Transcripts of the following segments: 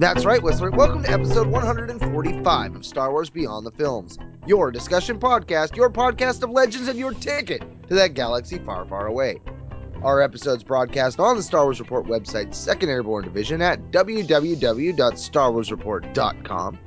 That's right, Whistler. Welcome to episode 145 of Star Wars Beyond the Films, your discussion podcast, your podcast of legends, and your ticket to that galaxy far, far away. Our episodes broadcast on the Star Wars Report website, Second Airborne Division, at www.starwarsreport.com.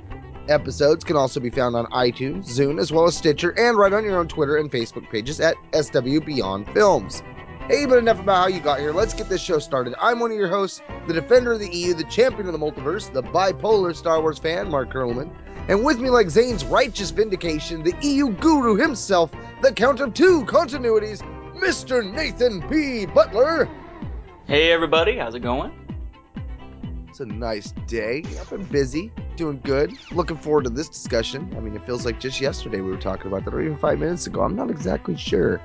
Episodes can also be found on iTunes, Zune, as well as Stitcher, and right on your own Twitter and Facebook pages at SW Beyond Films. Hey, but enough about how you got here. Let's get this show started. I'm one of your hosts, the defender of the EU, the champion of the multiverse, the bipolar Star Wars fan, Mark Kurlman. And with me, like Zane's righteous vindication, the EU guru himself, the count of two continuities, Mr. Nathan P. Butler. Hey everybody, how's it going? It's a nice day. I've been busy, doing good. Looking forward to this discussion. I mean, it feels like just yesterday we were talking about that, or even five minutes ago. I'm not exactly sure.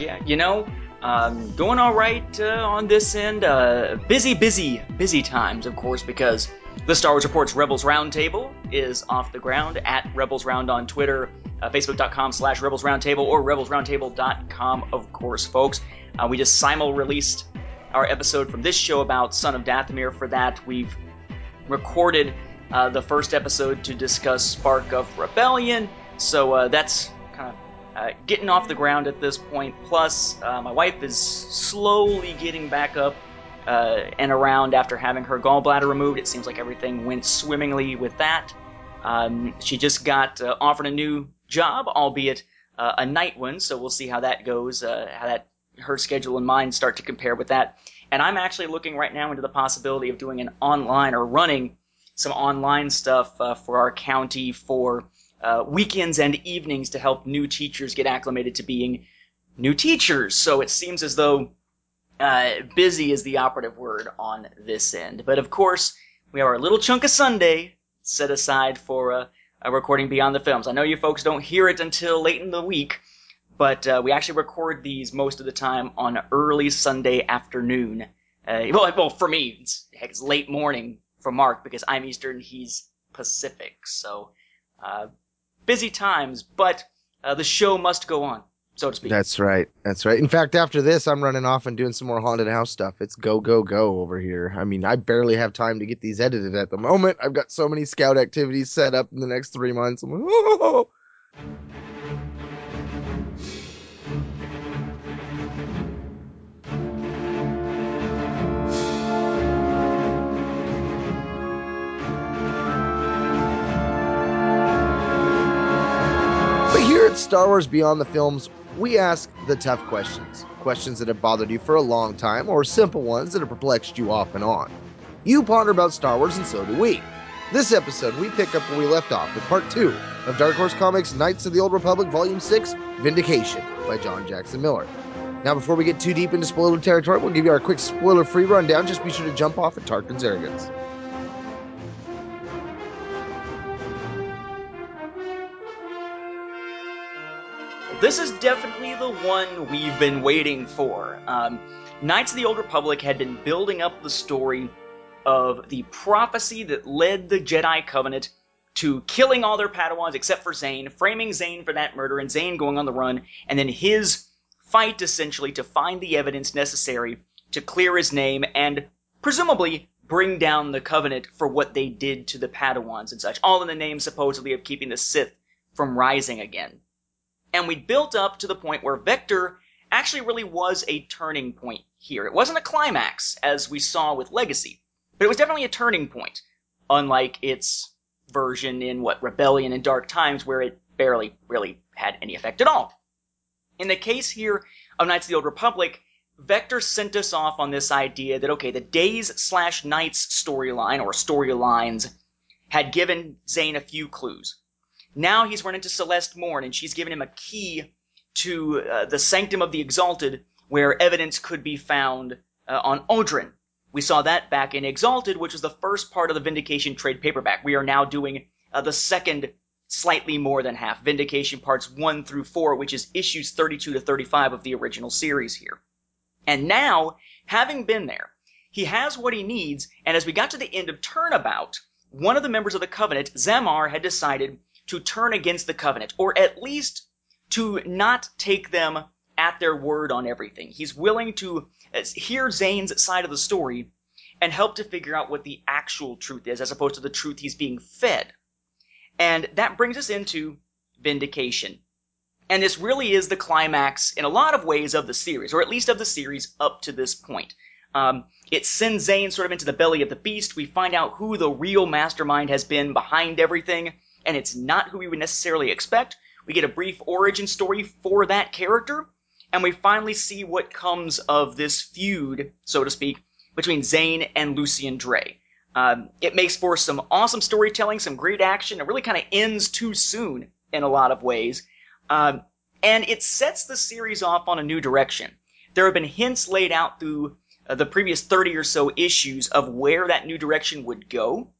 Yeah, you know, um, going all right uh, on this end. Uh, busy, busy, busy times, of course, because the Star Wars Reports Rebels Roundtable is off the ground at Rebels Round on Twitter, uh, Facebook.com slash Rebels Roundtable, or RebelsRoundtable.com, of course, folks. Uh, we just simul released our episode from this show about Son of Dathomir. For that, we've recorded uh, the first episode to discuss Spark of Rebellion, so uh, that's uh, getting off the ground at this point. Plus, uh, my wife is slowly getting back up uh, and around after having her gallbladder removed. It seems like everything went swimmingly with that. Um, she just got uh, offered a new job, albeit uh, a night one, so we'll see how that goes, uh, how that her schedule and mine start to compare with that. And I'm actually looking right now into the possibility of doing an online or running some online stuff for our county for uh, weekends and evenings to help new teachers get acclimated to being new teachers. So it seems as though uh, busy is the operative word on this end. But of course, we have our little chunk of Sunday set aside for uh, a recording Beyond the Films. I know you folks don't hear it until late in the week, but uh, we actually record these most of the time on early Sunday afternoon. Uh, well, well, for me, it's, heck, it's late morning for Mark because I'm Eastern, he's Pacific. So, busy times, but uh, the show must go on, so to speak. That's right. That's right. In fact, after this, I'm running off and doing some more haunted house stuff. It's go, go, go over here. I mean, I barely have time to get these edited at the moment. I've got so many scout activities set up in the next three months. I'm like, oh. Star Wars Beyond the Films, we ask the tough questions. Questions that have bothered you for a long time, or simple ones that have perplexed you off and on. You ponder about Star Wars, and so do we. This episode, we pick up where we left off with part two of Dark Horse Comics Knights of the Old Republic, Volume 6 Vindication by John Jackson Miller. Now, before we get too deep into spoiler territory, we'll give you our quick spoiler free rundown. Just be sure to jump off at Tarkin's arrogance. This is definitely the one we've been waiting for. Um, Knights of the Old Republic had been building up the story of the prophecy that led the Jedi Covenant to killing all their Padawans except for Zane, framing Zane for that murder, and Zane going on the run, and then his fight essentially to find the evidence necessary to clear his name and presumably bring down the Covenant for what they did to the Padawans and such, all in the name supposedly of keeping the Sith from rising again. And we built up to the point where Vector actually really was a turning point here. It wasn't a climax, as we saw with Legacy, but it was definitely a turning point, unlike its version in what Rebellion and Dark Times, where it barely really had any effect at all. In the case here of Knights of the Old Republic, Vector sent us off on this idea that okay, the Days slash Nights storyline or storylines had given Zane a few clues. Now he's run into Celeste Morne, and she's given him a key to uh, the Sanctum of the Exalted, where evidence could be found uh, on Odan-Urr. We saw that back in Exalted, which was the first part of the Vindication trade paperback. We are now doing uh, the second slightly more than half, Vindication parts 1 through 4, which is issues 32 to 35 of the original series here. And now, having been there, he has what he needs, and as we got to the end of Turnabout, one of the members of the Covenant, Zamar, had decided to turn against the Covenant, or at least to not take them at their word on everything. He's willing to uh, hear Zane's side of the story and help to figure out what the actual truth is, as opposed to the truth he's being fed. And that brings us into Vindication. And this really is the climax in a lot of ways of the series, or at least of the series up to this point. Um, it sends Zane sort of into the belly of the beast. We find out who the real mastermind has been behind everything, and it's not who we would necessarily expect. We get a brief origin story for that character, and we finally see what comes of this feud, so to speak, between Zane and Lucian Draay. Um, it makes for some awesome storytelling, some great action. It really kind of ends too soon in a lot of ways. Um, and it sets the series off on a new direction. There have been hints laid out through uh, the previous 30 or so issues of where that new direction would go.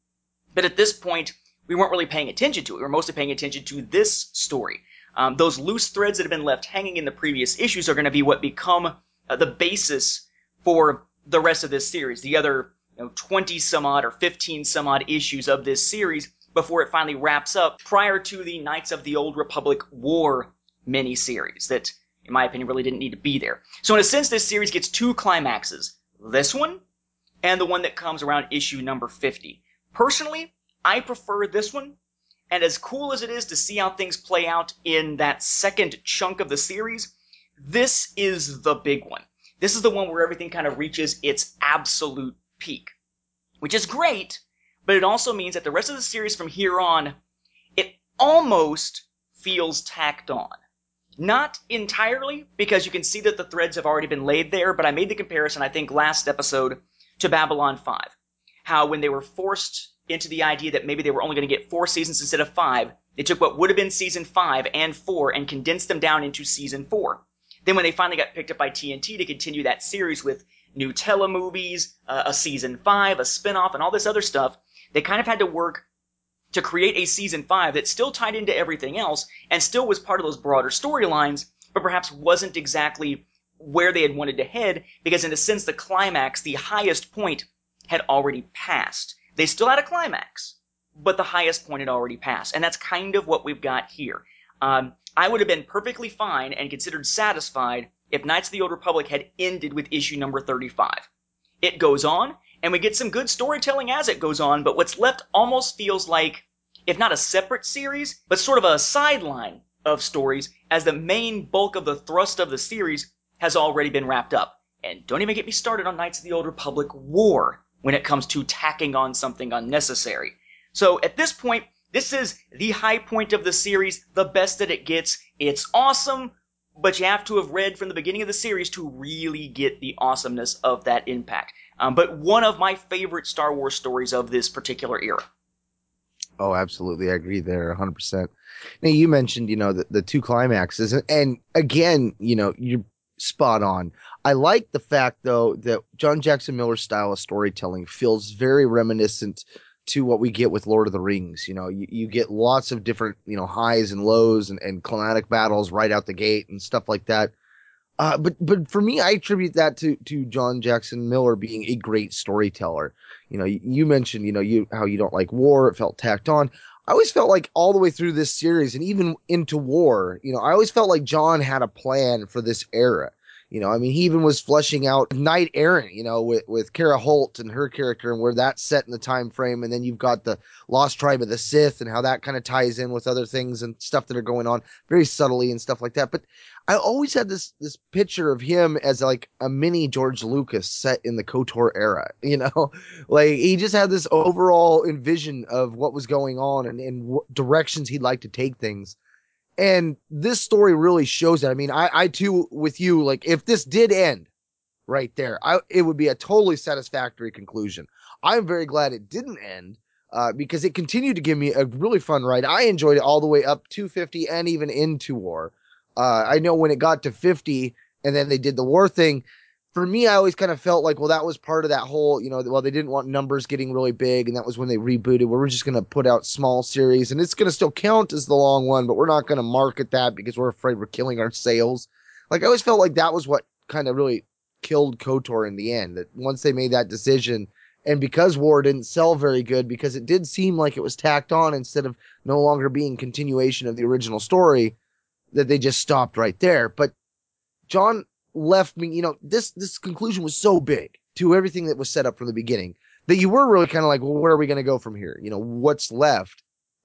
But at this point, we weren't really paying attention to it. We were mostly paying attention to this story. Um, those loose threads that have been left hanging in the previous issues are going to be what become uh, the basis for the rest of this series. The other you know, 20 some odd or 15 some odd issues of this series before it finally wraps up prior to the Knights of the Old Republic War miniseries that, in my opinion, really didn't need to be there. So in a sense, this series gets two climaxes. This one and the one that comes around issue number 50. Personally, I prefer this one and as cool as it is to see how things play out in that second chunk of the series, this is the big one. This is the one where everything kind of reaches its absolute peak, which is great, but it also means that the rest of the series from here on, it almost feels tacked on. Not entirely, because you can see that the threads have already been laid there, but I made the comparison, I think, last episode to Babylon 5. How when they were forced into the idea that maybe they were only going to get four seasons instead of five. They took what would have been season five and four and condensed them down into season four. Then when they finally got picked up by TNT to continue that series with new telemovies, uh, a season five, a spinoff, and all this other stuff, they kind of had to work to create a season five that still tied into everything else and still was part of those broader storylines, but perhaps wasn't exactly where they had wanted to head because in a sense the climax, the highest point, had already passed. They still had a climax, but the highest point had already passed. And that's kind of what we've got here. Um, I would have been perfectly fine and considered satisfied if Knights of the Old Republic had ended with issue number 35. It goes on, and we get some good storytelling as it goes on, but what's left almost feels like, if not a separate series, but sort of a sideline of stories, as the main bulk of the thrust of the series has already been wrapped up. And don't even get me started on Knights of the Old Republic War when it comes to tacking on something unnecessary. So at this point, this is the high point of the series, the best that it gets. It's awesome, but you have to have read from the beginning of the series to really get the awesomeness of that impact. Um, but one of my favorite Star Wars stories of this particular era. Oh, absolutely. I agree there 100%. Now, you mentioned, you know, the, the two climaxes. And, again, you know, you're spot on. I like the fact though that John Jackson Miller's style of storytelling feels very reminiscent to what we get with Lord of the Rings. You know, you, you get lots of different, you know, highs and lows and, and climatic battles right out the gate and stuff like that. Uh, but but for me, I attribute that to to John Jackson Miller being a great storyteller. You know, you, you mentioned you know you how you don't like war; it felt tacked on. I always felt like all the way through this series and even into war, you know, I always felt like John had a plan for this era. You know, I mean, he even was fleshing out Knight Errant, you know, with, with Kara Holt and her character and where that's set in the time frame. And then you've got the Lost Tribe of the Sith and how that kind of ties in with other things and stuff that are going on very subtly and stuff like that. But I always had this, this picture of him as like a mini George Lucas set in the KOTOR era, you know, like he just had this overall envision of what was going on and, and what directions he'd like to take things and this story really shows that. I mean, I, I too, with you, like if this did end right there, I, it would be a totally satisfactory conclusion. I'm very glad it didn't end uh, because it continued to give me a really fun ride. I enjoyed it all the way up to 50 and even into war. Uh, I know when it got to 50 and then they did the war thing, for me, I always kind of felt like, well, that was part of that whole, you know, well, they didn't want numbers getting really big, and that was when they rebooted. Where we're just going to put out small series, and it's going to still count as the long one, but we're not going to market that because we're afraid we're killing our sales. Like I always felt like that was what kind of really killed Kotor in the end. That once they made that decision, and because War didn't sell very good, because it did seem like it was tacked on instead of no longer being continuation of the original story, that they just stopped right there. But John left me, you know, this this conclusion was so big to everything that was set up from the beginning that you were really kind of like, well, where are we going to go from here? You know, what's left?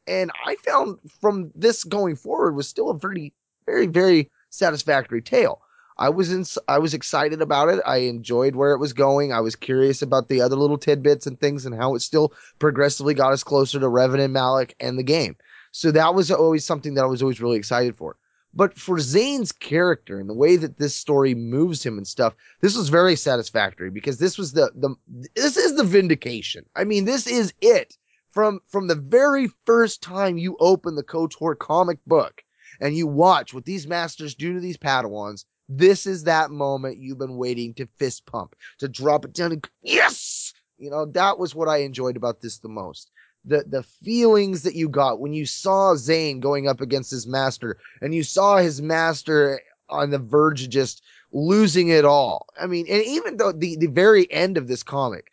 And I found from this going forward was still a very, very, very satisfactory tale. I was in, I was excited about it. I enjoyed where it was going. I was curious about the other little tidbits and things and how it still progressively got us closer to Revan and Malak and the game. So that was always something that I was always really excited for. But for Zane's character and the way that this story moves him and stuff, this was very satisfactory because this was the the this is the vindication. I mean, this is it from from the very first time you open the KOTOR comic book and you watch what these masters do to these Padawans. This is that moment you've been waiting to fist pump, to drop it down and yes, you know that was what I enjoyed about this the most the the feelings that you got when you saw Zane going up against his master and you saw his master on the verge of just losing it all. I mean, and even though the the very end of this comic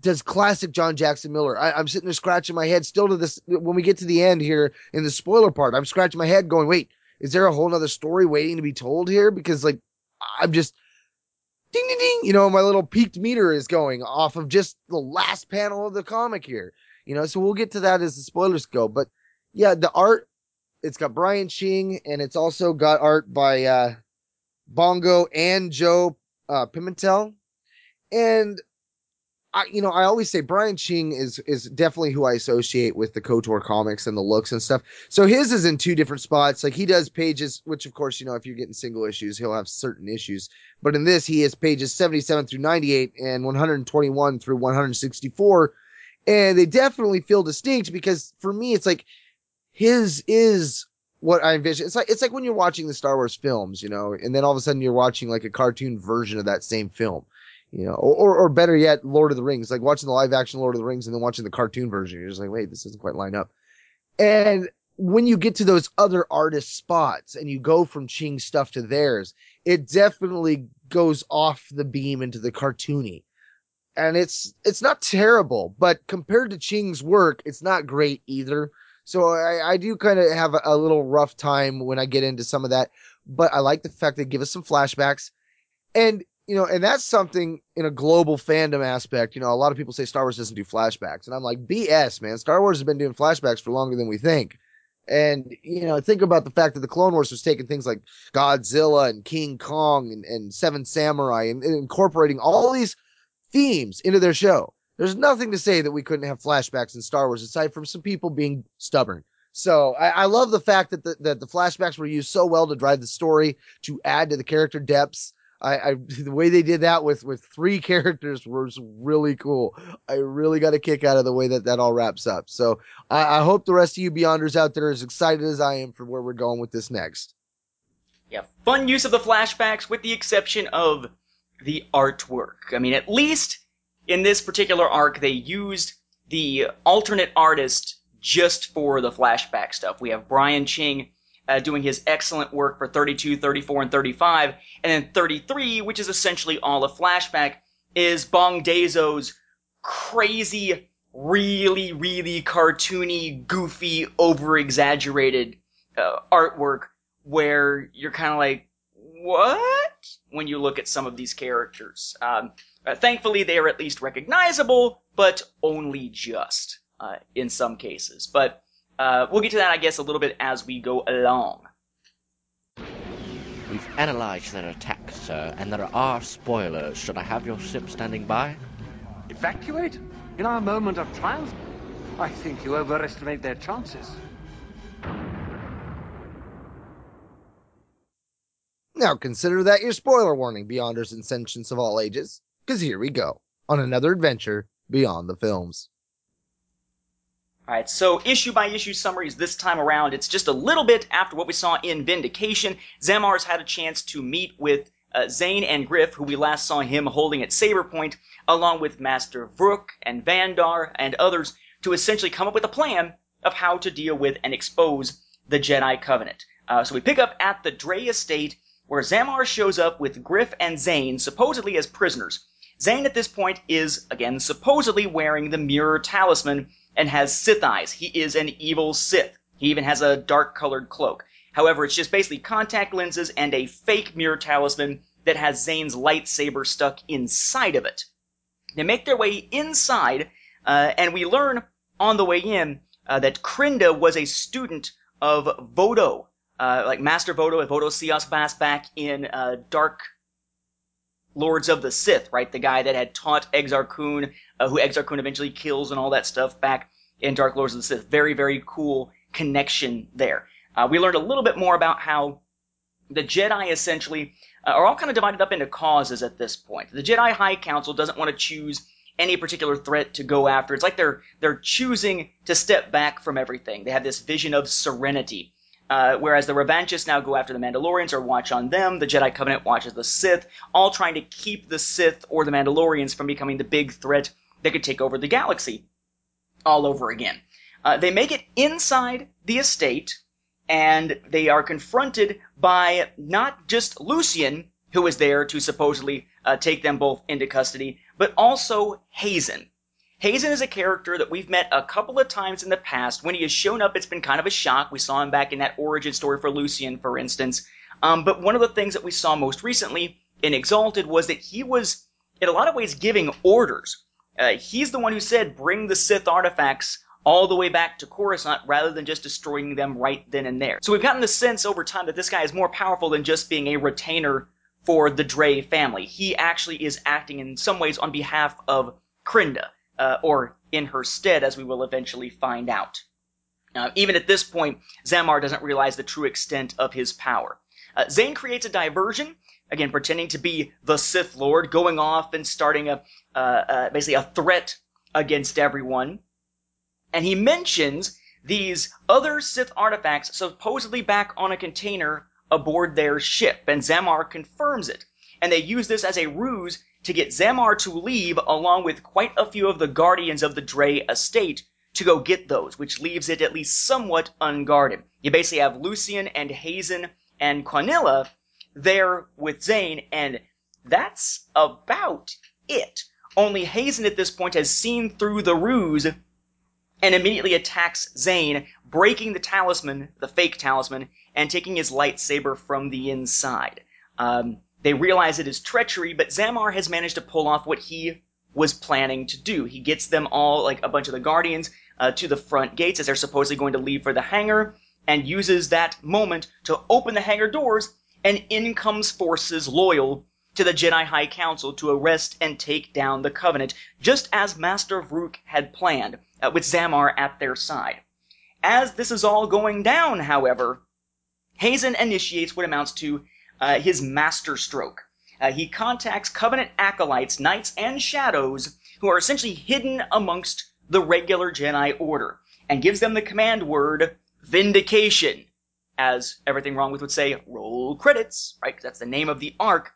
does classic John Jackson Miller. I, am sitting there scratching my head still to this when we get to the end here in the spoiler part. I'm scratching my head going, wait, is there a whole nother story waiting to be told here? Because like I'm just ding ding ding, you know, my little peaked meter is going off of just the last panel of the comic here. You know, so we'll get to that as the spoilers go. But yeah, the art, it's got Brian Ching and it's also got art by uh, Bongo and Joe uh, Pimentel. And I, you know, I always say Brian Ching is is definitely who I associate with the Kotor comics and the looks and stuff. So his is in two different spots. Like he does pages, which of course, you know, if you're getting single issues, he'll have certain issues. But in this, he has pages 77 through 98 and 121 through 164 and they definitely feel distinct because for me it's like his is what I envision. It's like it's like when you're watching the Star Wars films, you know, and then all of a sudden you're watching like a cartoon version of that same film, you know, or or better yet, Lord of the Rings, like watching the live action Lord of the Rings and then watching the cartoon version. You're just like, wait, this doesn't quite line up. And when you get to those other artist spots and you go from Ching's stuff to theirs, it definitely goes off the beam into the cartoony and it's it's not terrible, but compared to Ching's work, it's not great either. So I, I do kind of have a, a, little rough time when I get into some of that, but I like the fact they give us some flashbacks, and you know, and that's something in a global fandom aspect. You know, a lot of people say Star Wars doesn't do flashbacks, and I'm like, BS, man. Star Wars has been doing flashbacks for longer than we think. And, you know, think about the fact that the Clone Wars was taking things like Godzilla and King Kong and, and Seven Samurai and, and incorporating all these themes into their show. There's nothing to say that we couldn't have flashbacks in Star Wars aside from some people being stubborn. So I, I love the fact that the, that the flashbacks were used so well to drive the story, to add to the character depths. I, I the way they did that with with three characters was really cool. I really got a kick out of the way that that all wraps up. So I, I hope the rest of you Beyonders out there are as excited as I am for where we're going with this next. Yeah, fun use of the flashbacks, with the exception of the artwork. I mean, at least in this particular arc, they used the alternate artist just for the flashback stuff. We have Brian Ching uh, doing his excellent work for 32, 34, and 35, and then 33, which is essentially all a flashback, is Bong Dazo's crazy, really, really cartoony, goofy, over exaggerated uh, artwork where you're kind of like, what? When you look at some of these characters. Um, uh, thankfully, they are at least recognizable, but only just uh, in some cases. But uh, we'll get to that, I guess, a little bit as we go along. We've analyzed their attack, sir, and there are spoilers. Should I have your ship standing by? Evacuate? In our moment of triumph? I think you overestimate their chances. Now consider that your spoiler warning, Beyonders and Sentients of all ages, because here we go on another adventure beyond the films. Alright, so issue by issue summaries this time around. It's just a little bit after what we saw in Vindication. Zammar's had a chance to meet with uh, Zane and Griff, who we last saw him holding at Saber Point, along with Master Vrook and Vandar and others, to essentially come up with a plan of how to deal with and expose the Jedi Covenant. Uh, so we pick up at the Draay estate, where Zamar shows up with Griff and Zane, supposedly as prisoners. Zane at this point is, again, supposedly wearing the mirror talisman and has Sith eyes. He is an evil Sith. He even has a dark colored cloak. However, it's just basically contact lenses and a fake mirror talisman that has Zane's lightsaber stuck inside of it. They make their way inside, uh, and we learn on the way in uh, that Krinda was a student of Vodo, uh, like Master Vodo at Vodo-Siosk Baas back in uh, Dark Lords of the Sith, right? The guy that had taught Exar Kun, uh, who Exar Kun eventually kills and all that stuff back in Dark Lords of the Sith. Very, very cool connection there. Uh, we learned a little bit more about how the Jedi essentially uh, are all kind of divided up into causes at this point. The Jedi High Council doesn't want to choose any particular threat to go after. It's like they're they're choosing to step back from everything. They have this vision of serenity. Uh, whereas the Revanchists now go after the Mandalorians or watch on them, the Jedi Covenant watches the Sith, all trying to keep the Sith or the Mandalorians from becoming the big threat that could take over the galaxy all over again. Uh, they make it inside the estate, and they are confronted by not just Lucian, who is there to supposedly uh, take them both into custody, but also Hazen. Hazen is a character that we've met a couple of times in the past. When he has shown up, it's been kind of a shock. We saw him back in that origin story for Lucian, for instance. Um, but one of the things that we saw most recently in Exalted was that he was, in a lot of ways, giving orders. Uh, he's the one who said, bring the Sith artifacts all the way back to Coruscant rather than just destroying them right then and there. So we've gotten the sense over time that this guy is more powerful than just being a retainer for the Draay family. He actually is acting in some ways on behalf of Krinda uh, or in her stead, as we will eventually find out. Even at this point, Zamar doesn't realize the true extent of his power. Uh, Zane creates a diversion, again pretending to be the Sith Lord, going off and starting a uh, uh, basically a threat against everyone. And he mentions these other Sith artifacts supposedly back on a container aboard their ship, and Zamar confirms it. And they use this as a ruse to get Zamar to leave along with quite a few of the guardians of the Draay estate to go get those, which leaves it at least somewhat unguarded. You basically have Lucian and Hazen and Q'anilia there with Zane, and that's about it. Only Hazen at this point has seen through the ruse and immediately attacks Zane, breaking the talisman, the fake talisman, and taking his lightsaber from the inside. Um, they realize it is treachery, but Zamar has managed to pull off what he was planning to do. He gets them all, like a bunch of the Guardians, uh, to the front gates as they're supposedly going to leave for the hangar, and uses that moment to open the hangar doors, and in comes forces loyal to the Jedi High Council to arrest and take down the Covenant, just as Master Vrook had planned, uh, with Zamar at their side. As this is all going down, however, Hazen initiates what amounts to uh, his master stroke. Uh, he contacts Covenant acolytes, knights, and shadows who are essentially hidden amongst the regular Jedi Order, and gives them the command word Vindication. As everything wrong with would say, roll credits, right? that's the name of the arc.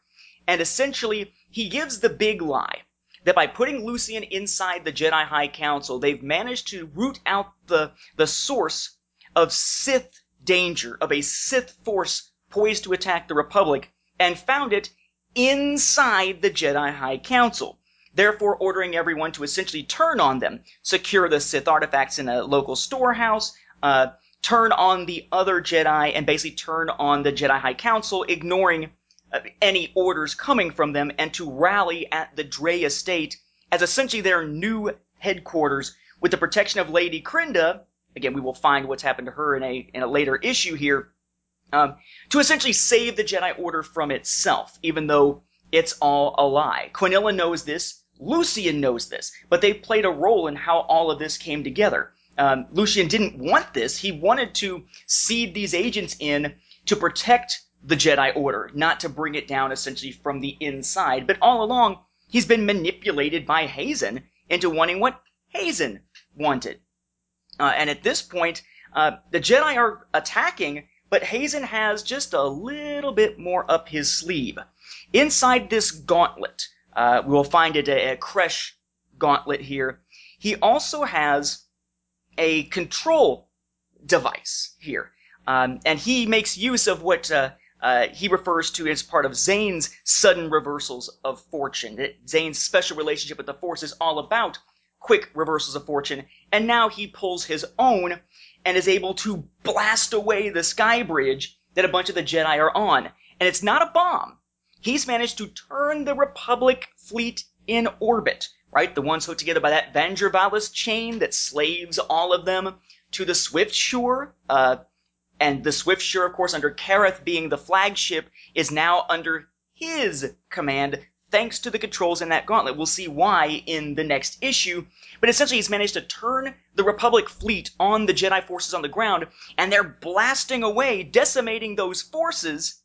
And essentially, he gives the big lie that by putting Lucian inside the Jedi High Council, they've managed to root out the, the source of Sith danger, of a Sith force poised to attack the Republic, and found it inside the Jedi High Council, therefore ordering everyone to essentially turn on them, secure the Sith artifacts in a local storehouse, uh, turn on the other Jedi, and basically turn on the Jedi High Council, ignoring uh, any orders coming from them, and to rally at the Draay estate as essentially their new headquarters with the protection of Lady Krinda. Again, we will find what's happened to her in a in a later issue here um, to essentially save the Jedi Order from itself, even though it's all a lie. Q'anilia knows this, Lucian knows this, but they played a role in how all of this came together. Um, Lucian didn't want this. He wanted to seed these agents in to protect the Jedi Order, not to bring it down essentially from the inside. But all along, he's been manipulated by Hazen into wanting what Hazen wanted. Uh, and at this point, uh, the Jedi are attacking, but Hazen has just a little bit more up his sleeve. Inside this gauntlet, uh, we will find it a, a Kresh gauntlet here. He also has a control device here. Um, and he makes use of what uh, uh, he refers to as part of Zane's sudden reversals of fortune. That Zane's special relationship with the Force is all about quick reversals of fortune, and now he pulls his own and is able to blast away the sky bridge that a bunch of the Jedi are on. And it's not a bomb. He's managed to turn the Republic fleet in orbit, right? The ones hooked together by that Vandervalis chain that slaves all of them to the Swiftsure, uh, and the Swiftsure, of course, under Carth being the flagship, is now under his command thanks to the controls in that gauntlet. We'll see why in the next issue. But essentially, he's managed to turn the Republic fleet on the Jedi forces on the ground, and they're blasting away, decimating those forces,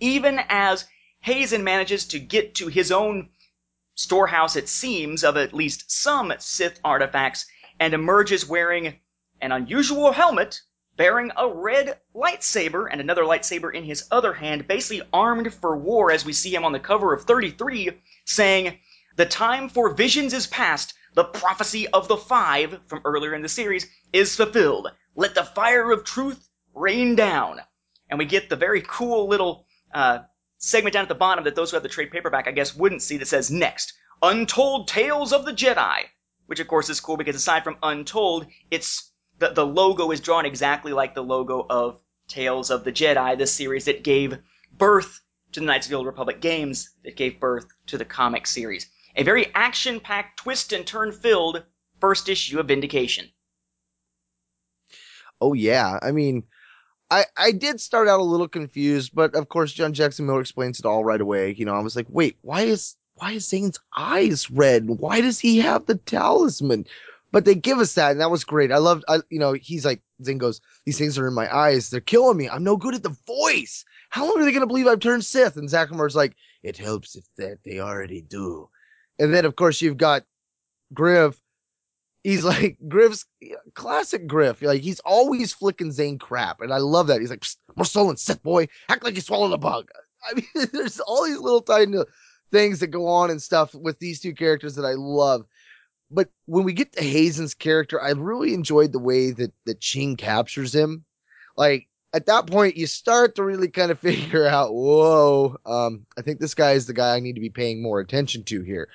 even as Hazen manages to get to his own storehouse, it seems, of at least some Sith artifacts, and emerges wearing an unusual helmet bearing a red lightsaber and another lightsaber in his other hand, basically armed for war as we see him on the cover of 33, saying, The time for visions is past. The prophecy of the five from earlier in the series is fulfilled. Let the fire of truth rain down. And we get the very cool little uh, segment down at the bottom that those who have the trade paperback, I guess, wouldn't see that says next, Untold Tales of the Jedi. Which, of course, is cool because aside from Untold, it's the, the logo is drawn exactly like the logo of Tales of the Jedi, the series that gave birth to the Knights of the Old Republic games, that gave birth to the comic series. A very action packed, twist and turn filled first issue of Vindication. Oh yeah, I mean, I I did start out a little confused, but of course John Jackson Miller explains it all right away. You know, I was like, wait, why is why is Zane's eyes red? Why does he have the talisman? But they give us that, and that was great. I loved, I, you know, he's like, Zane goes, these things are in my eyes. They're killing me. I'm no good at the voice. How long are they going to believe I've turned Sith? And Zachamar's like, it helps if that they already do. And then, of course, you've got Griff. He's like, Griff's classic Griff. Like, he's always flicking Zane crap. And I love that. He's like, more stolen Sith boy. Act like you swallowed a bug. I mean, there's all these little tiny things that go on and stuff with these two characters that I love but when we get to Hazen's character, I really enjoyed the way that that Ching captures him. Like at that point, you start to really kind of figure out, whoa, um, I think this guy is the guy I need to be paying more attention to here.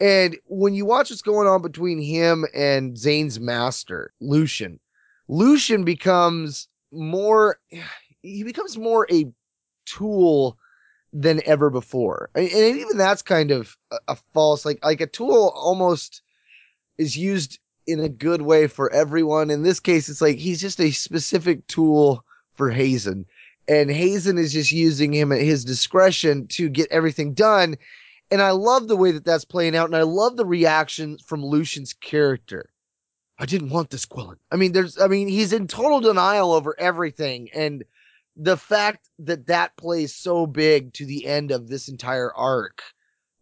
And when you watch what's going on between him and Zane's master, Lucian, Lucian becomes more, he becomes more a tool than ever before. And, even that's kind of a, a false, like, like a tool almost is used in a good way for everyone. In this case, it's like he's just a specific tool for Hazen. And Hazen is just using him at his discretion to get everything done. And I love the way that that's playing out. And I love the reaction from Lucian's character. I didn't want this Quillen. I mean, there's, I mean, he's in total denial over everything. And the fact that that plays so big to the end of this entire arc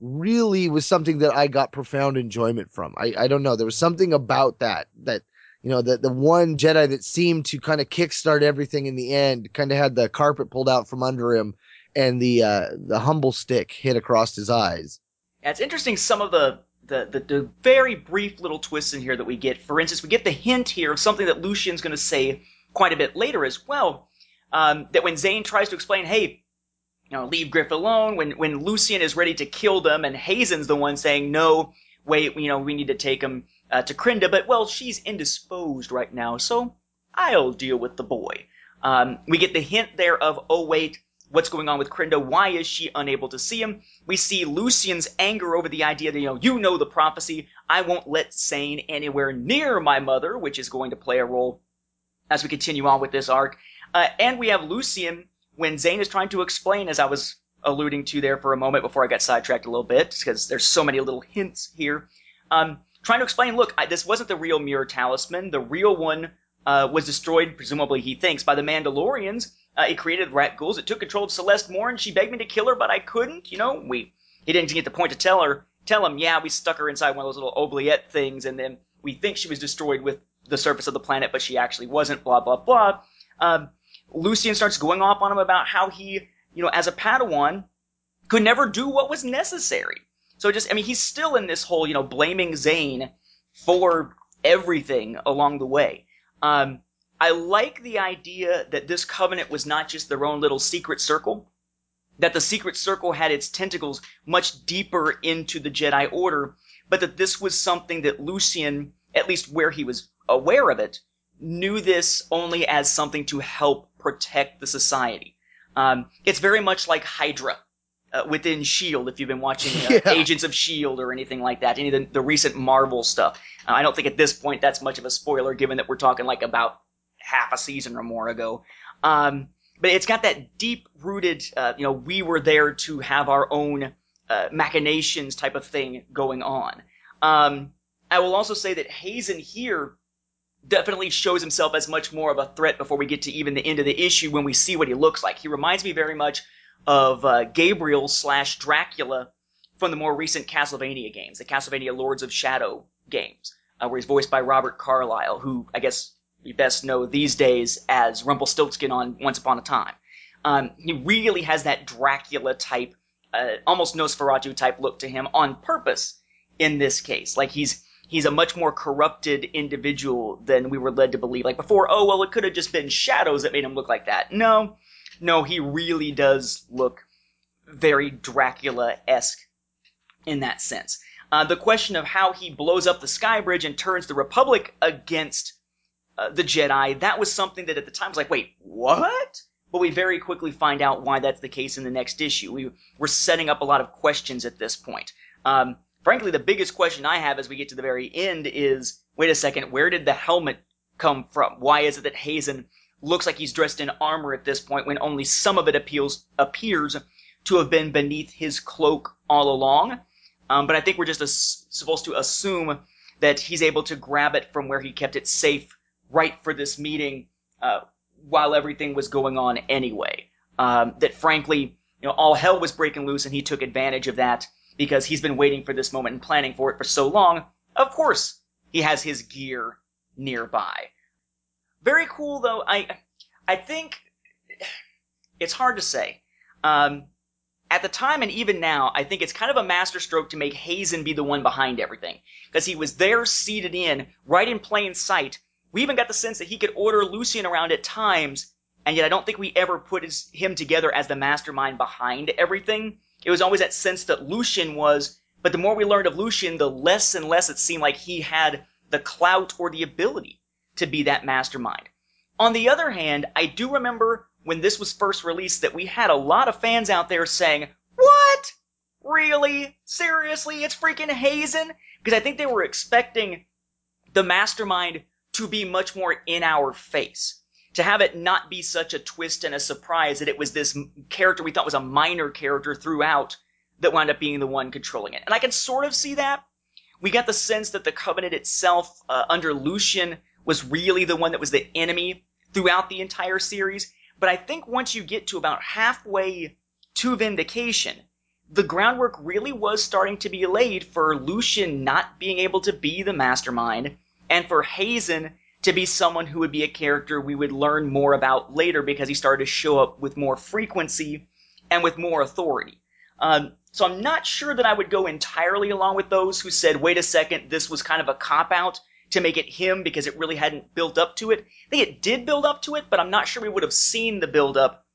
really was something that I got profound enjoyment from. I, I don't know. There was something about that that you know, the the one Jedi that seemed to kind of kickstart everything in the end, kind of had the carpet pulled out from under him and the uh the humble stick hit across his eyes. Yeah, it's interesting some of the the, the, the very brief little twists in here that we get. For instance, we get the hint here of something that Lucian's going to say quite a bit later as well. Um, that when Zane tries to explain, hey, you know, leave Griff alone. When when Lucian is ready to kill them, and Hazen's the one saying, "No, wait, you know, we need to take him uh, to Krinda." But well, she's indisposed right now, so I'll deal with the boy. Um, we get the hint there of, oh wait, what's going on with Krinda? Why is she unable to see him? We see Lucian's anger over the idea that you know, you know the prophecy. I won't let Zane anywhere near my mother, which is going to play a role as we continue on with this arc. Uh, and we have Lucian when Zane is trying to explain, as I was alluding to there for a moment before I got sidetracked a little bit, because there's so many little hints here, um, trying to explain, look, I, this wasn't the real mirror talisman. The real one uh, was destroyed, presumably he thinks, by the Mandalorians. Uh, it created rat ghouls. It took control of Celeste Morne. She begged me to kill her, but I couldn't. You know, we he didn't get the point to tell her, tell him, yeah, we stuck her inside one of those little oubliette things, and then we think she was destroyed with the surface of the planet, but she actually wasn't. Blah blah blah. Um, Lucian starts going off on him about how he, you know, as a Padawan, could never do what was necessary. So just, I mean, he's still in this whole, you know, blaming Zane for everything along the way. Um, I like the idea that this covenant was not just their own little secret circle, that the secret circle had its tentacles much deeper into the Jedi Order, but that this was something that Lucian, at least where he was aware of it, knew this only as something to help protect the society. Um, it's very much like Hydra uh, within Shield. If you've been watching uh, Yeah. Agents of Shield or anything like that, any of the, the recent Marvel stuff, uh, I don't think at this point that's much of a spoiler, given that we're talking like about half a season or more ago. Um, but it's got that deep rooted, uh, you know, we were there to have our own uh, machinations type of thing going on. Um, I will also say that Hazen here definitely shows himself as much more of a threat before we get to even the end of the issue when we see what he looks like. He reminds me very much of uh, Gabriel slash Dracula from the more recent Castlevania games, the Castlevania Lords of Shadow games, uh, where he's voiced by Robert Carlyle, who I guess you best know these days as Rumpelstiltskin on Once Upon a Time. Um, he really has that Dracula type, uh, almost Nosferatu type look to him on purpose in this case. Like he's he's a much more corrupted individual than we were led to believe. Like before, oh well, it could have just been shadows that made him look like that. No, no, he really does look very Dracula esque in that sense. Uh, the question of how he blows up the Sky Bridge and turns the Republic against uh, the Jedi, that was something that at the time was like, wait, what? But we very quickly find out why that's the case in the next issue. We, we're setting up a lot of questions at this point. Um, frankly, the biggest question I have as we get to the very end is, wait a second, where did the helmet come from? Why is it that Hazen looks like he's dressed in armor at this point when only some of it appeals, appears to have been beneath his cloak all along? Um, but I think we're just supposed to assume that he's able to grab it from where he kept it safe right for this meeting uh, while everything was going on anyway. Um, that frankly, you know, all hell was breaking loose and he took advantage of that because he's been waiting for this moment and planning for it for so long. Of course, he has his gear nearby. Very cool though. I I think it's hard to say. Um, at the time and even now, I think it's kind of a masterstroke to make Hazen be the one behind everything. Because he was there seated in, right in plain sight. We even got the sense that he could order Lucian around at times, and yet I don't think we ever put his, him together as the mastermind behind everything. It was always that sense that Lucian was, but the more we learned of Lucian, the less and less it seemed like he had the clout or the ability to be that mastermind. On the other hand, I do remember when this was first released that we had a lot of fans out there saying, What? Really? Seriously? It's freaking Hazen? Because I think they were expecting the mastermind to be much more in our face. To have it not be such a twist and a surprise that it was this character we thought was a minor character throughout that wound up being the one controlling it. And I can sort of see that. We got the sense that the Covenant itself, uh, under Lucian, was really the one that was the enemy throughout the entire series. But I think once you get to about halfway to Vindication, the groundwork really was starting to be laid for Lucian not being able to be the mastermind, and for Hazen to be someone who would be a character we would learn more about later because he started to show up with more frequency and with more authority. Um, so I'm not sure that I would go entirely along with those who said, wait a second, this was kind of a cop out to make it him because it really hadn't built up to it. I think it did build up to it, but I'm not sure we would have seen the build up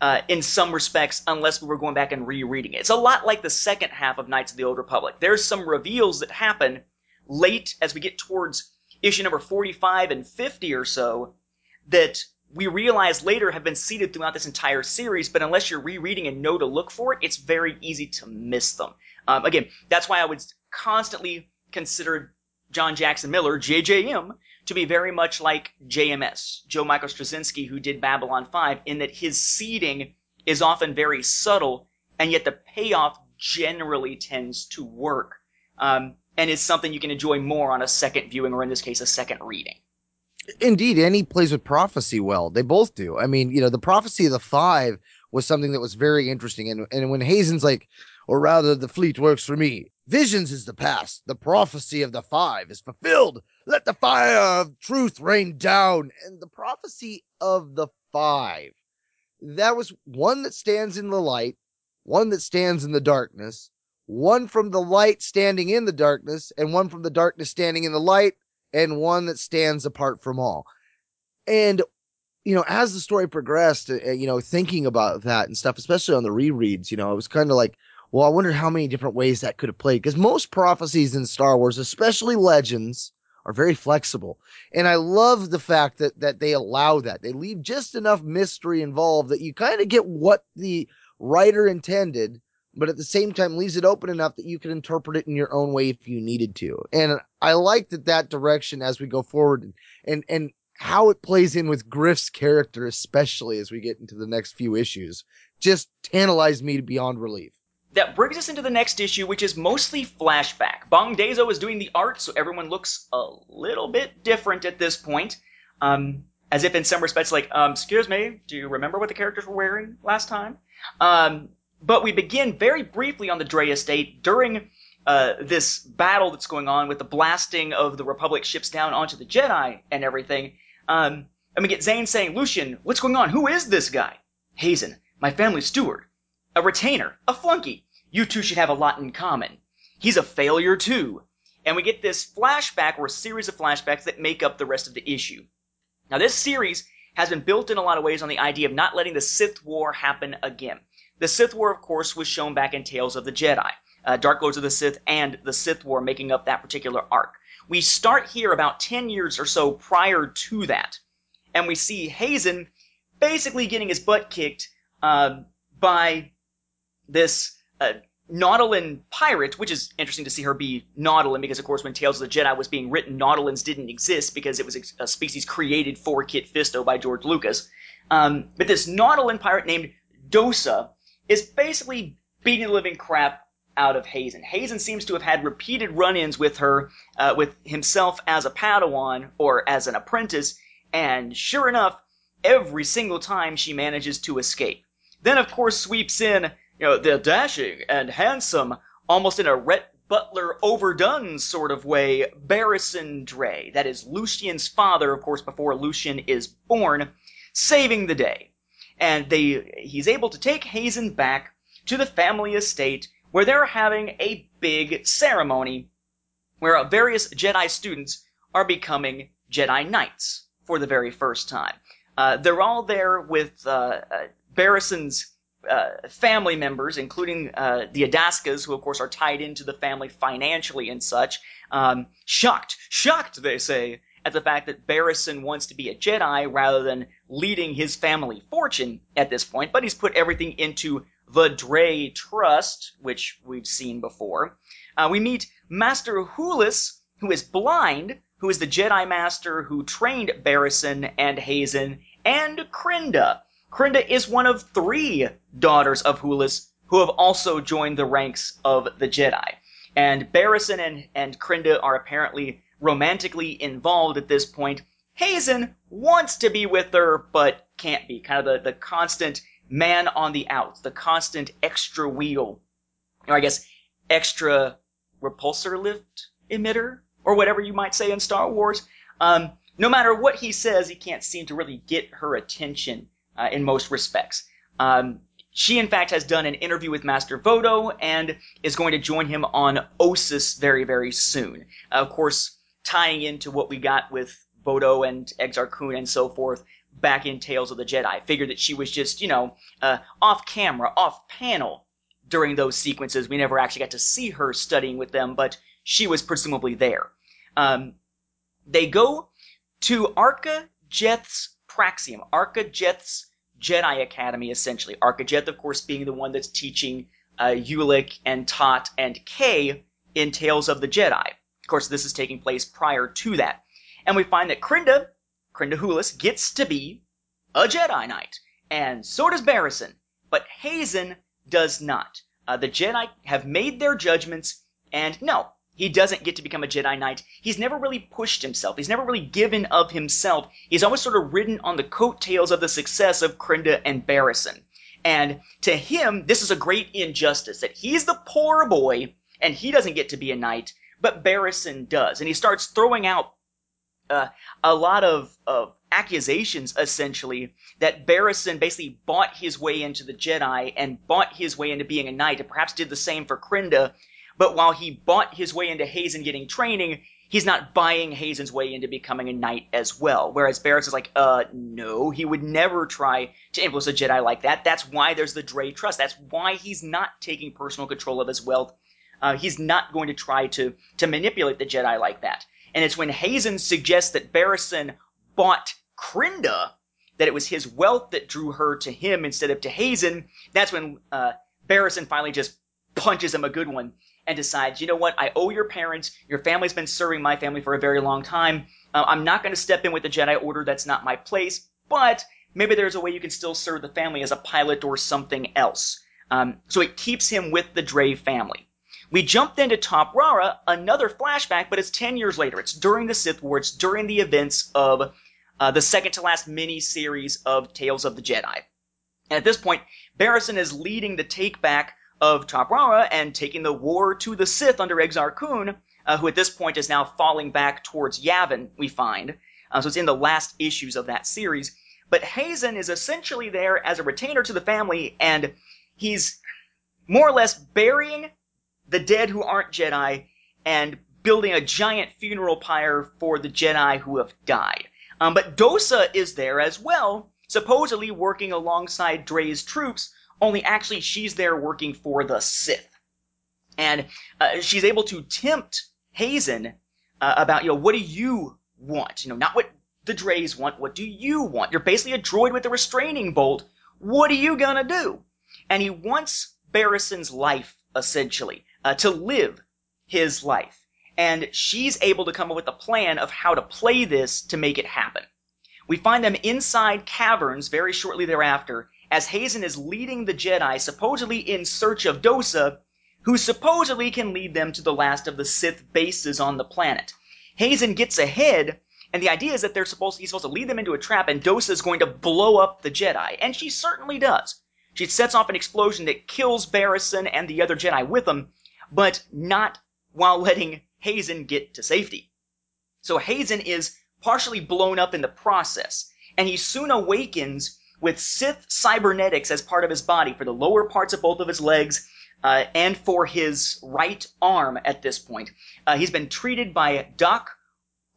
uh, in some respects unless we were going back and rereading it. It's a lot like the second half of Knights of the Old Republic. There's some reveals that happen late as we get towards issue number 45 and 50 or so that we realize later have been seeded throughout this entire series, but unless you're rereading and know to look for it, it's very easy to miss them. Um, again, that's why I would constantly consider John Jackson Miller, JJM, to be very much like JMS, Joe Michael Straczynski, who did Babylon 5, in that his seeding is often very subtle, and yet the payoff generally tends to work, um, and is something you can enjoy more on a second viewing, or in this case, a second reading. Indeed, and he plays with prophecy well. They both do. I mean, you know, the prophecy of the five was something that was very interesting. And and when Hazen's like, or rather, the fleet works for me. Visions is the past. The prophecy of the five is fulfilled. Let the fire of truth rain down. And the prophecy of the five. That was one that stands in the light, one that stands in the darkness, one from the light standing in the darkness, and one from the darkness standing in the light, and one that stands apart from all. And you know, as the story progressed, uh, you know, thinking about that and stuff, especially on the rereads, you know, it was kind of like, well, I wonder how many different ways that could have played because most prophecies in Star Wars, especially legends, are very flexible. And I love the fact that that they allow that. They leave just enough mystery involved that you kind of get what the writer intended, but at the same time leaves it open enough that you can interpret it in your own way if you needed to. And I like that that direction as we go forward and and, how it plays in with Griff's character, especially as we get into the next few issues, just tantalized me beyond relief. That brings us into the next issue, which is mostly flashback. Bong Dazo is doing the art, so everyone looks a little bit different at this point. Um, as if in some respects, like, um, excuse me, do you remember what the characters were wearing last time? Um, but we begin very briefly on the Draay estate during uh, this battle that's going on with the blasting of the Republic ships down onto the Jedi and everything. Um, and we get Zane saying, Lucian, what's going on? Who is this guy? Hazen, my family steward. A retainer, a flunky. You two should have a lot in common. He's a failure too. And we get this flashback or a series of flashbacks that make up the rest of the issue. Now, this series has been built in a lot of ways on the idea of not letting the Sith War happen again. The Sith War, of course, was shown back in Tales of the Jedi, uh, Dark Lords of the Sith, and the Sith War making up that particular arc. We start here about 10 years or so prior to that, and we see Hazen basically getting his butt kicked uh, by this uh, Nautolan pirate, which is interesting to see her be Nautolan because, of course, when Tales of the Jedi was being written, Nautolans didn't exist because it was a species created for Kit Fisto by George Lucas. Um, but this Nautolan pirate named Dosa is basically beating the living crap out of Hazen. Hazen seems to have had repeated run-ins with her, uh, with himself as a Padawan or as an apprentice, and sure enough, every single time she manages to escape. Then, of course, sweeps in you know, they're dashing and handsome, almost in a Rhett Butler overdone sort of way, Barrison Draay, that is Lucien's father, of course, before Lucien is born, saving the day. And they, he's able to take Hazen back to the family estate where they're having a big ceremony where various Jedi students are becoming Jedi Knights for the very first time. Uh, they're all there with uh, uh, Barrison's uh, family members, including uh, the Adaskas, who of course are tied into the family financially and such, um, shocked, shocked, they say, at the fact that Barrison wants to be a Jedi rather than leading his family fortune at this point, but he's put everything into the Draay Trust, which we've seen before. Uh, we meet Master Hulis, who is blind, who is the Jedi Master who trained Barrison and Hazen, and Krinda, Krinda is one of three daughters of Hulis who have also joined the ranks of the Jedi. And Barrison and, and Krinda are apparently romantically involved at this point. Hazen wants to be with her, but can't be. Kind of the, the constant man on the outs, the constant extra wheel, or I guess extra repulsor lift emitter, or whatever you might say in Star Wars. Um, no matter what he says, he can't seem to really get her attention uh, in most respects. Um, she, in fact, has done an interview with Master Vodo and is going to join him on Ossus very, very soon. Uh, of course, tying into what we got with Vodo and Exar Kun and so forth back in Tales of the Jedi. Figured that she was just, you know, uh, off camera, off panel during those sequences. We never actually got to see her studying with them, but she was presumably there. Um, they go to Arca Jeth's Praxium, Arca Jeth's Jedi Academy, essentially. Arca Jeth, of course, being the one that's teaching uh, Ulic and Tott and Cay in Tales of the Jedi. Of course, this is taking place prior to that. And we find that Krinda, Krinda Hulis, gets to be a Jedi Knight. And so does Barrison. But Hazen does not. Uh, the Jedi have made their judgments, and no, he doesn't get to become a Jedi Knight. He's never really pushed himself. He's never really given of himself. He's always sort of ridden on the coattails of the success of Krinda and Barrison. And to him, this is a great injustice that he's the poor boy and he doesn't get to be a knight, but Barrison does. And he starts throwing out uh, a lot of, of accusations essentially that Barrison basically bought his way into the Jedi and bought his way into being a knight, and perhaps did the same for Krinda. But while he bought his way into Hazen getting training, he's not buying Hazen's way into becoming a knight as well. Whereas Barris is like, uh, no, he would never try to influence a Jedi like that. That's why there's the Draay trust. That's why he's not taking personal control of his wealth. Uh, he's not going to try to to manipulate the Jedi like that. And it's when Hazen suggests that Barrison bought Krinda, that it was his wealth that drew her to him instead of to Hazen. That's when uh, Barrison finally just punches him a good one and decides, you know what, I owe your parents. Your family's been serving my family for a very long time. Uh, I'm not going to step in with the Jedi Order. That's not my place. But maybe there's a way you can still serve the family as a pilot or something else. Um, so it keeps him with the Draay family. We jump then to Toprawa, another flashback, but it's 10 years later. It's during the Sith War. It's during the events of uh, the second to last mini series of Tales of the Jedi. And at this point, Barrison is leading the take back of Toprawa and taking the war to the Sith under Exar Kun, uh, who at this point is now falling back towards Yavin, we find. Uh, so it's in the last issues of that series. But Hazen is essentially there as a retainer to the family, and he's more or less burying the dead who aren't Jedi and building a giant funeral pyre for the Jedi who have died. Um, but Dosa is there as well, supposedly working alongside Draay's troops, only actually she's there working for the Sith. And uh, she's able to tempt Hazen uh, about, you know, what do you want? You know, not what the Draay's want, what do you want? You're basically a droid with a restraining bolt. What are you gonna do? And he wants Barrison's life, essentially, uh, to live his life. And she's able to come up with a plan of how to play this to make it happen. We find them inside caverns very shortly thereafter, as Hazen is leading the Jedi supposedly in search of Dosa, who supposedly can lead them to the last of the Sith bases on the planet. Hazen gets ahead, and the idea is that they're supposed he's supposed to lead them into a trap, and Dosa is going to blow up the Jedi, and she certainly does. She sets off an explosion that kills Barrison and the other Jedi with him, but not while letting Hazen get to safety. So Hazen is partially blown up in the process, and he soon awakens with Sith cybernetics as part of his body for the lower parts of both of his legs uh, and for his right arm at this point. Uh, he's been treated by Doc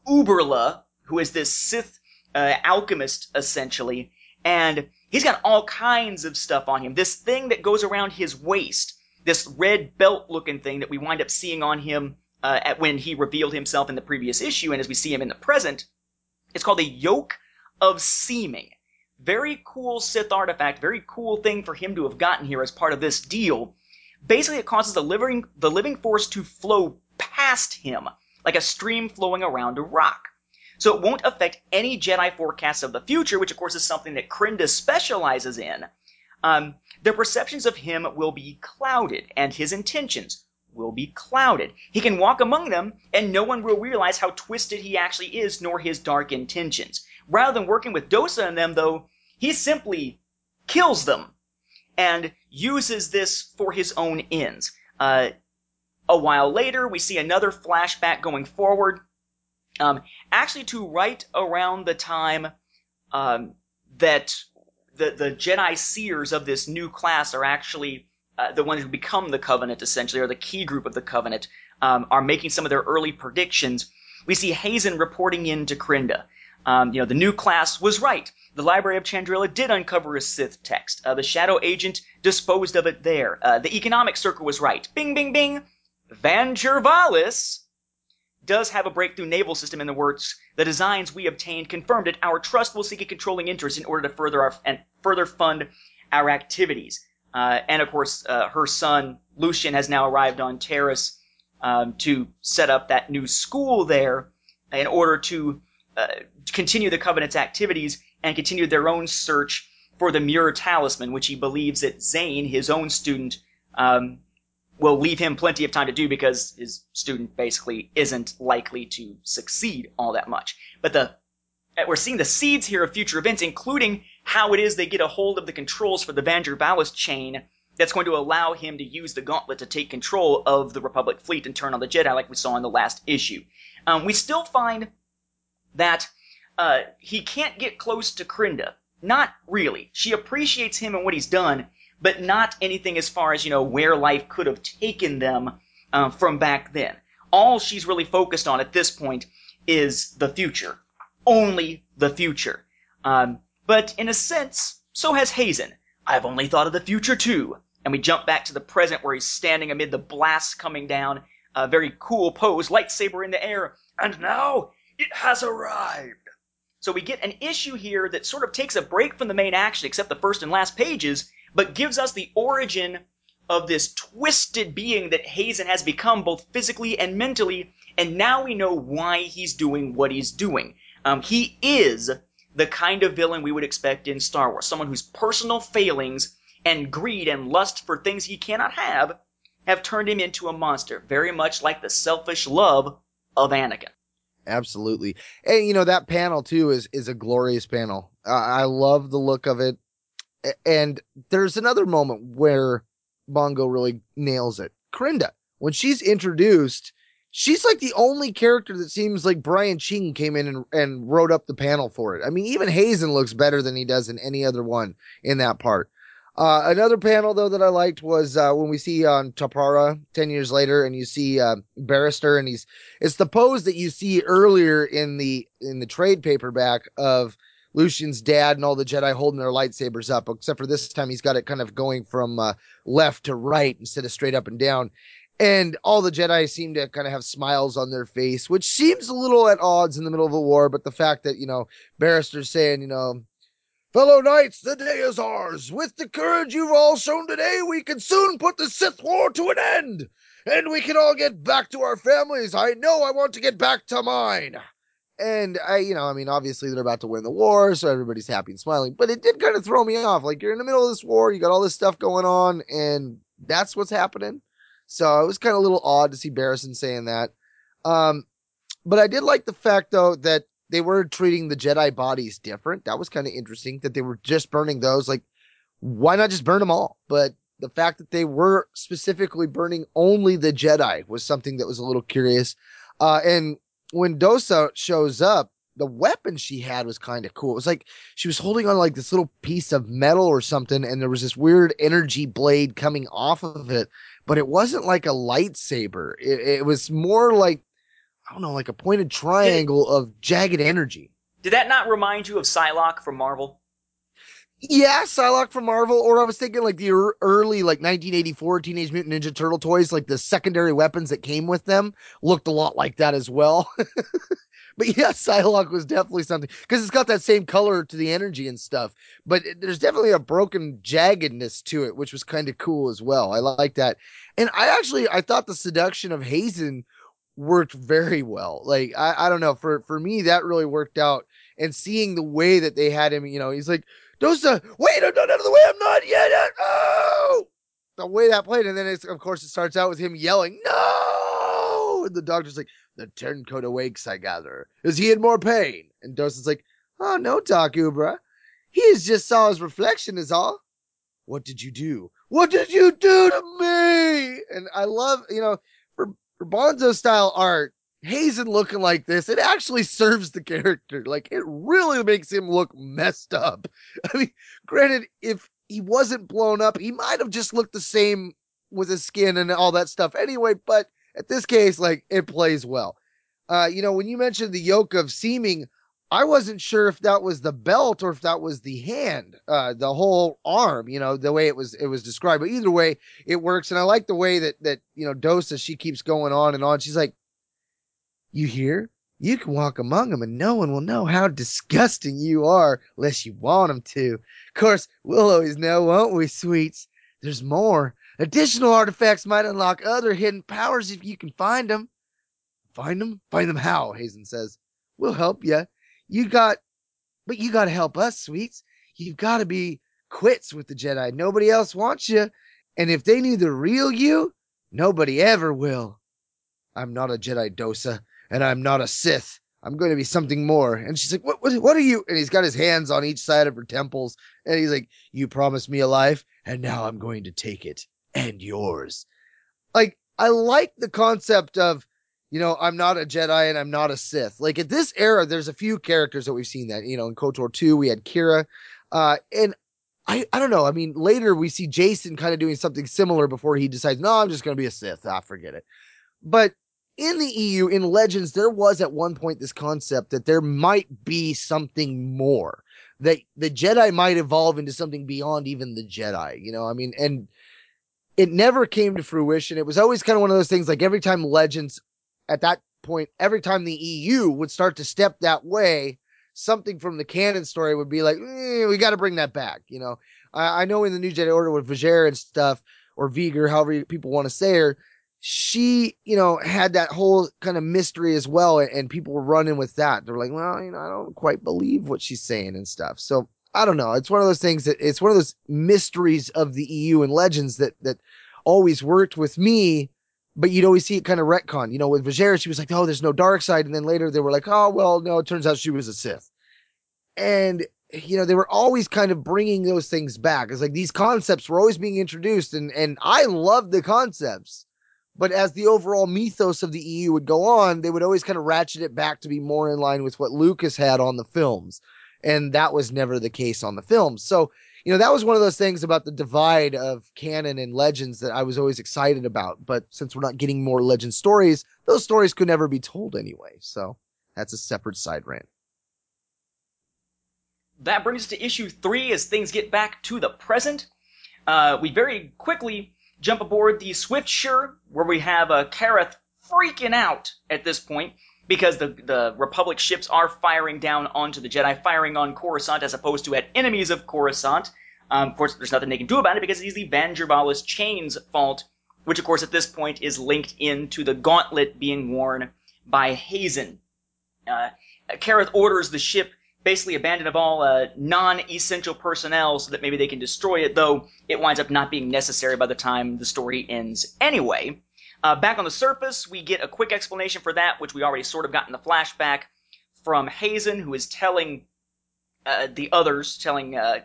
Uberla, who is this Sith uh, alchemist essentially, and he's got all kinds of stuff on him. This thing that goes around his waist, this red belt looking thing that we wind up seeing on him uh, at when he revealed himself in the previous issue, and as we see him in the present, it's called the Yoke of Seeming. Very cool Sith artifact, very cool thing for him to have gotten here as part of this deal. Basically, it causes the living, the living force to flow past him, like a stream flowing around a rock. So it won't affect any Jedi forecasts of the future, which of course is something that Krinda specializes in. Um, their perceptions of him will be clouded, and his intentions will be clouded. He can walk among them, and no one will realize how twisted he actually is, nor his dark intentions. Rather than working with Dosa and them, though, he simply kills them and uses this for his own ends. Uh, a while later, we see another flashback going forward, um, actually to right around the time um, that the the Jedi seers of this new class are actually uh, the ones who become the Covenant, essentially, or the key group of the Covenant, um, are making some of their early predictions. We see Hazen reporting in to Krinda. Um, you know, the new class was right. The Library of Chandrila did uncover a Sith text. Uh, the Shadow Agent disposed of it there. Uh, the Economic Circle was right. Bing, bing, bing. Van Gervalis does have a breakthrough naval system in the works. The designs we obtained confirmed it. Our trust will seek a controlling interest in order to further our and further fund our activities. Uh, and of course, uh, her son Lucian has now arrived on Taris um, to set up that new school there in order to uh, continue the Covenant's activities and continue their own search for the Muur Talisman, which he believes that Zane, his own student, um, will leave him plenty of time to do because his student basically isn't likely to succeed all that much. But the we're seeing the seeds here of future events, including how it is they get a hold of the controls for the Vandervalis chain that's going to allow him to use the gauntlet to take control of the Republic fleet and turn on the Jedi like we saw in the last issue. Um, we still find that uh, he can't get close to Krinda. Not really. She appreciates him and what he's done, but not anything as far as, you know, where life could have taken them uh, from back then. All she's really focused on at this point is the future. Only the future. Um, but in a sense, so has Hazen. I've only thought of the future too. And we jump back to the present where he's standing amid the blasts coming down. A very cool pose, lightsaber in the air. And now it has arrived. So we get an issue here that sort of takes a break from the main action, except the first and last pages, but gives us the origin of this twisted being that Hazen has become both physically and mentally, and now we know why he's doing what he's doing. Um, he is the kind of villain we would expect in Star Wars, someone whose personal failings and greed and lust for things he cannot have have turned him into a monster, very much like the selfish love of Anakin. Absolutely. And you know that panel too is is a glorious panel. I love the look of it. And there's another moment where Bongo really nails it. Krinda, when she's introduced, she's like the only character that seems like Brian Ching came in and, and wrote up the panel for it. I mean, even Hazen looks better than he does in any other one in that part. Uh, another panel though that I liked was uh, when we see on um, Toprawa ten years later, and you see uh, Barrister, and he's it's the pose that you see earlier in the in the trade paperback of Lucien's dad and all the Jedi holding their lightsabers up, except for this time he's got it kind of going from uh, left to right instead of straight up and down. And all the Jedi seem to kind of have smiles on their face, which seems a little at odds in the middle of a war. But the fact that, you know, Barrister's saying, you know, Fellow knights, the day is ours. With the courage you've all shown today, we can soon put the Sith War to an end. And we can all get back to our families. I know I want to get back to mine. And I, you know, I mean, obviously they're about to win the war, so everybody's happy and smiling. But it did kind of throw me off. Like you're in the middle of this war, you got all this stuff going on, and that's what's happening. So it was kind of a little odd to see Barrison saying that. Um, but I did like the fact though that they were treating the Jedi bodies different. That was kind of interesting that they were just burning those. Like, why not just burn them all? But the fact that they were specifically burning only the Jedi was something that was a little curious. Uh, and when Dosa shows up, the weapon she had was kind of cool. It was like she was holding on like this little piece of metal or something, and there was this weird energy blade coming off of it, but it wasn't like a lightsaber. It, it was more like I don't know, like a pointed triangle did, of jagged energy. Did that not remind you of Psylocke from Marvel? Yeah, Psylocke from Marvel, or I was thinking like the early like 1984 Teenage Mutant Ninja Turtle toys, like the secondary weapons that came with them looked a lot like that as well. but yeah, Psylocke was definitely something because it's got that same color to the energy and stuff. But it, there's definitely a broken jaggedness to it, which was kind of cool as well. I like that, and I actually I thought the seduction of Hazen worked very well. Like I, I don't know, for for me that really worked out. And seeing the way that they had him, you know, he's like, Dosa, wait, I'm not out of the way, I'm not yet. No, the way that played, and then it's of course it starts out with him yelling, No, and the doctor's like, the turncoat awakes, I gather. Is he in more pain? And Dosa's like, Oh no, Doc Ubra. He has just saw his reflection is all. What did you do? What did you do to me? And I love, you know, for Bonzo style art, Hazen looking like this, it actually serves the character. Like it really makes him look messed up. I mean, granted, if he wasn't blown up, he might have just looked the same with his skin and all that stuff anyway. But at this case, like it plays well. Uh, you know, when you mentioned the yoke of seeming, I wasn't sure if that was the belt or if that was the hand, uh, the whole arm, you know, the way it was, it was described. But either way, it works. And I like the way that, that, you know, Dosa, she keeps going on and on. She's like, you hear? You can walk among them and no one will know how disgusting you are unless you want them to. Of course, we'll always know, won't we, sweets? There's more. Additional artifacts might unlock other hidden powers if you can find them. Find them? Find them how? Hazen says. We'll help you. You got, but you got to help us, sweets. You've got to be quits with the Jedi. Nobody else wants you. And if they knew the real you, nobody ever will. I'm not a Jedi Dosa, and I'm not a Sith. I'm going to be something more. And she's like, what, what, what are you? And he's got his hands on each side of her temples. And he's like, you promised me a life, and now I'm going to take it and yours. Like, I like the concept of you know, I'm not a Jedi and I'm not a Sith. Like at this era, there's a few characters that we've seen that, you know, in KOTOR 2, we had Kreia. Uh, and I, I don't know. I mean, later we see Jason kind of doing something similar before he decides, no, I'm just going to be a Sith. Ah, forget it. But in the EU, in Legends, there was at one point this concept that there might be something more, that the Jedi might evolve into something beyond even the Jedi, you know, I mean, and it never came to fruition. It was always kind of one of those things like every time Legends at that point, every time the EU would start to step that way, something from the canon story would be like, eh, we got to bring that back. You know, I, I, know in the New Jedi Order with V'ger and stuff, or Viger, however people want to say her, she, you know, had that whole kind of mystery as well, and, people were running with that. They're like, well, you know, I don't quite believe what she's saying and stuff. So I don't know. It's one of those things that it's one of those mysteries of the EU and legends that that always worked with me but you'd always see it kind of retcon. You know, with V'ger, she was like, "Oh, there's no dark side," and then later they were like, "Oh, well, no, it turns out she was a Sith." And you know, they were always kind of bringing those things back. It's like these concepts were always being introduced, and and I loved the concepts. But as the overall mythos of the EU would go on, they would always kind of ratchet it back to be more in line with what Lucas had on the films. And that was never the case on the films. So you know, that was one of those things about the divide of canon and legends that I was always excited about. But since we're not getting more legend stories, those stories could never be told anyway. So that's a separate side rant. That brings us to issue three as things get back to the present. Uh, we very quickly jump aboard the Swiftsure, where we have uh, Carth freaking out at this point because the the Republic ships are firing down onto the Jedi, firing on Coruscant as opposed to at enemies of Coruscant. Um, of course, there's nothing they can do about it because it is the Vandervalis chain's fault, which of course at this point is linked into the gauntlet being worn by Hazen. Uh, Carth orders the ship basically abandon of all uh, non-essential personnel so that maybe they can destroy it, though it winds up not being necessary by the time the story ends anyway. Uh, back on the surface, we get a quick explanation for that, which we already sort of got in the flashback from Hazen, who is telling uh, the others, telling uh,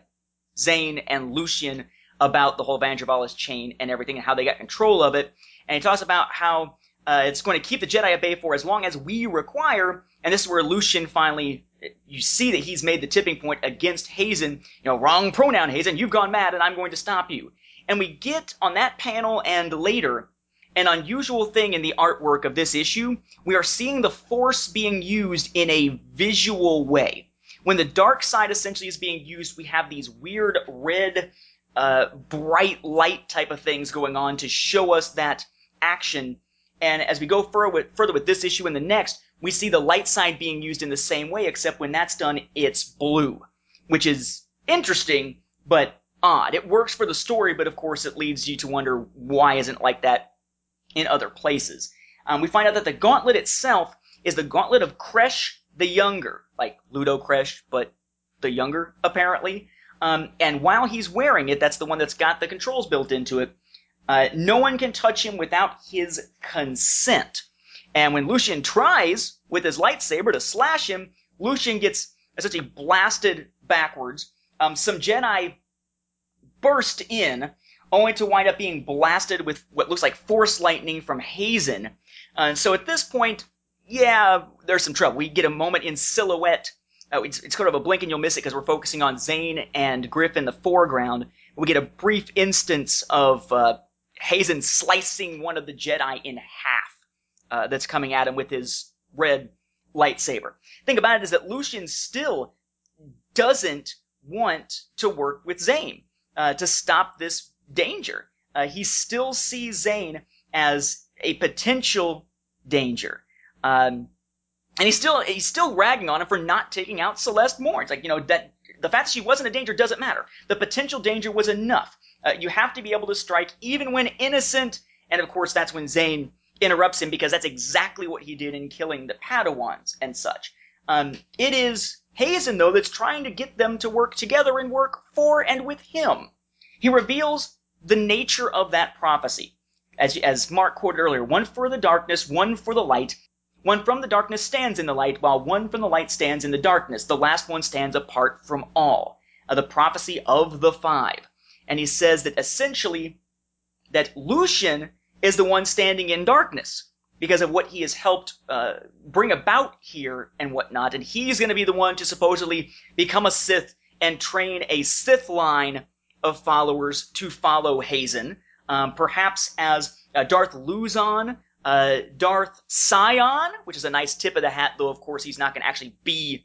Zane and Lucian about the whole Vandervalis chain and everything and how they got control of it. And he talks about how uh, it's going to keep the Jedi at bay for as long as we require. And this is where Lucian finally, you see that he's made the tipping point against Hazen. You know, wrong pronoun, Hazen. You've gone mad, and I'm going to stop you. And we get on that panel and later an unusual thing in the artwork of this issue. We are seeing the Force being used in a visual way. When the dark side essentially is being used, we have these weird red, uh, bright light type of things going on to show us that action. And as we go further with, this issue and the next, we see the light side being used in the same way, except when that's done, it's blue, which is interesting, but odd. It works for the story, but of course it leads you to wonder why isn't like that in other places. Um, we find out that the gauntlet itself is the gauntlet of Kressh the Younger, like Ludo Kressh, but the younger, apparently. Um, and while he's wearing it, that's the one that's got the controls built into it, uh, no one can touch him without his consent. And when Lucian tries with his lightsaber to slash him, Lucian gets essentially blasted backwards. Um, some Jedi burst in only to wind up being blasted with what looks like force lightning from Hazen. Uh, so at this point, yeah, there's some trouble. We get a moment in silhouette. Uh, it's, it's, sort of a blink and you'll miss it because we're focusing on Zane and Griff in the foreground. We get a brief instance of uh, Hazen slicing one of the Jedi in half uh, that's coming at him with his red lightsaber. Thing about it is that Lucian still doesn't want to work with Zane uh, to stop this danger. Uh, he still sees Zane as a potential danger. Um, and he's still he's still ragging on him for not taking out Celeste Morne. It's like you know that the fact that she wasn't a danger doesn't matter. The potential danger was enough. Uh, you have to be able to strike even when innocent, and of course that's when Zane interrupts him because that's exactly what he did in killing the Padawans and such. Um, it is Hazen though that's trying to get them to work together and work for and with him. He reveals the nature of that prophecy. As, as Mark quoted earlier, one for the darkness, one for the light. One from the darkness stands in the light, while one from the light stands in the darkness. The last one stands apart from all. Uh, the prophecy of the five. And he says that essentially, that Lucian is the one standing in darkness. because of what he has helped uh, bring about here and whatnot. And he's going to be the one to supposedly become a Sith and train a Sith line of followers to follow Hazen, um, perhaps as uh, Darth Luzon, uh, Darth Sion, which is a nice tip of the hat, though of course he's not going to actually be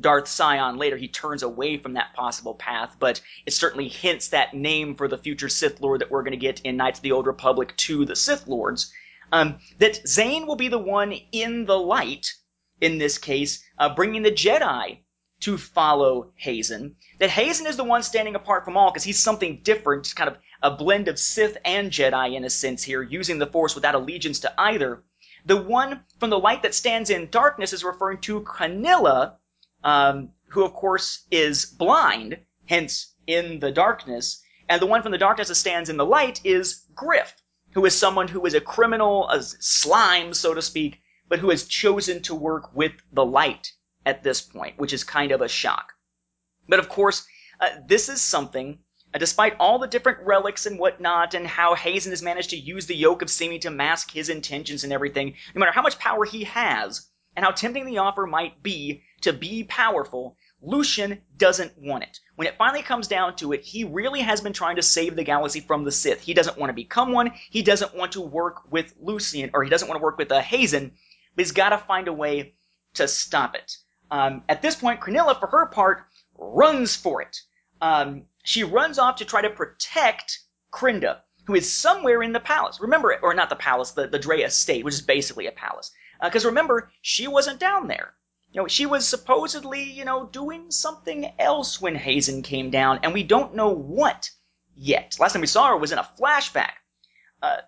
Darth Sion later. He turns away from that possible path, but it certainly hints that name for the future Sith Lord that we're going to get in Knights of the Old Republic to the Sith Lords. Um, that Zane will be the one in the light, in this case, uh, bringing the Jedi to follow Hazen. That Hazen is the one standing apart from all because he's something different, kind of a blend of Sith and Jedi in a sense here, using the Force without allegiance to either. The one from the light that stands in darkness is referring to Q'anilia, um, who of course is blind, hence in the darkness. And the one from the darkness that stands in the light is Griff, who is someone who is a criminal, a slime, so to speak, but who has chosen to work with the light at this point, which is kind of a shock. But of course, uh, this is something, uh, despite all the different relics and whatnot, and how Hazen has managed to use the yoke of seeming to mask his intentions and everything, no matter how much power he has, and how tempting the offer might be to be powerful, Lucian doesn't want it. When it finally comes down to it, he really has been trying to save the galaxy from the Sith. He doesn't want to become one. He doesn't want to work with Lucian, or he doesn't want to work with uh, Hazen, but he's got to find a way to stop it. Um, at this point, Q'anilia, for her part, runs for it. Um, she runs off to try to protect Krinda, who is somewhere in the palace. Remember, or not the palace, the, the Draay estate, which is basically a palace. Because uh, remember, she wasn't down there. You know, she was supposedly, you know, doing something else when Hazen came down, and we don't know what yet. Last time we saw her was in a flashback. Uh,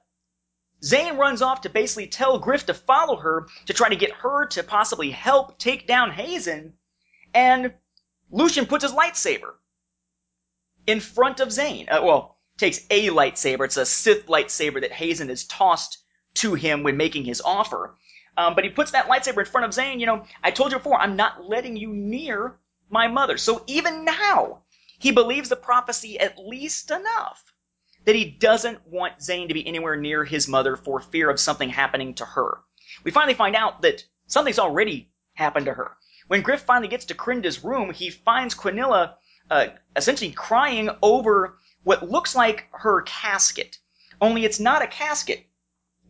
Zane runs off to basically tell Griff to follow her to try to get her to possibly help take down Hazen, and Lucian puts his lightsaber in front of Zane. Uh, well, takes a lightsaber. It's a Sith lightsaber that Hazen has tossed to him when making his offer. Um, but he puts that lightsaber in front of Zane. You know, I told you before, I'm not letting you near my mother. So even now, he believes the prophecy at least enough that he doesn't want Zane to be anywhere near his mother for fear of something happening to her. We finally find out that something's already happened to her. When Griff finally gets to Krinda's room, he finds Q'anilia uh, essentially crying over what looks like her casket. Only it's not a casket.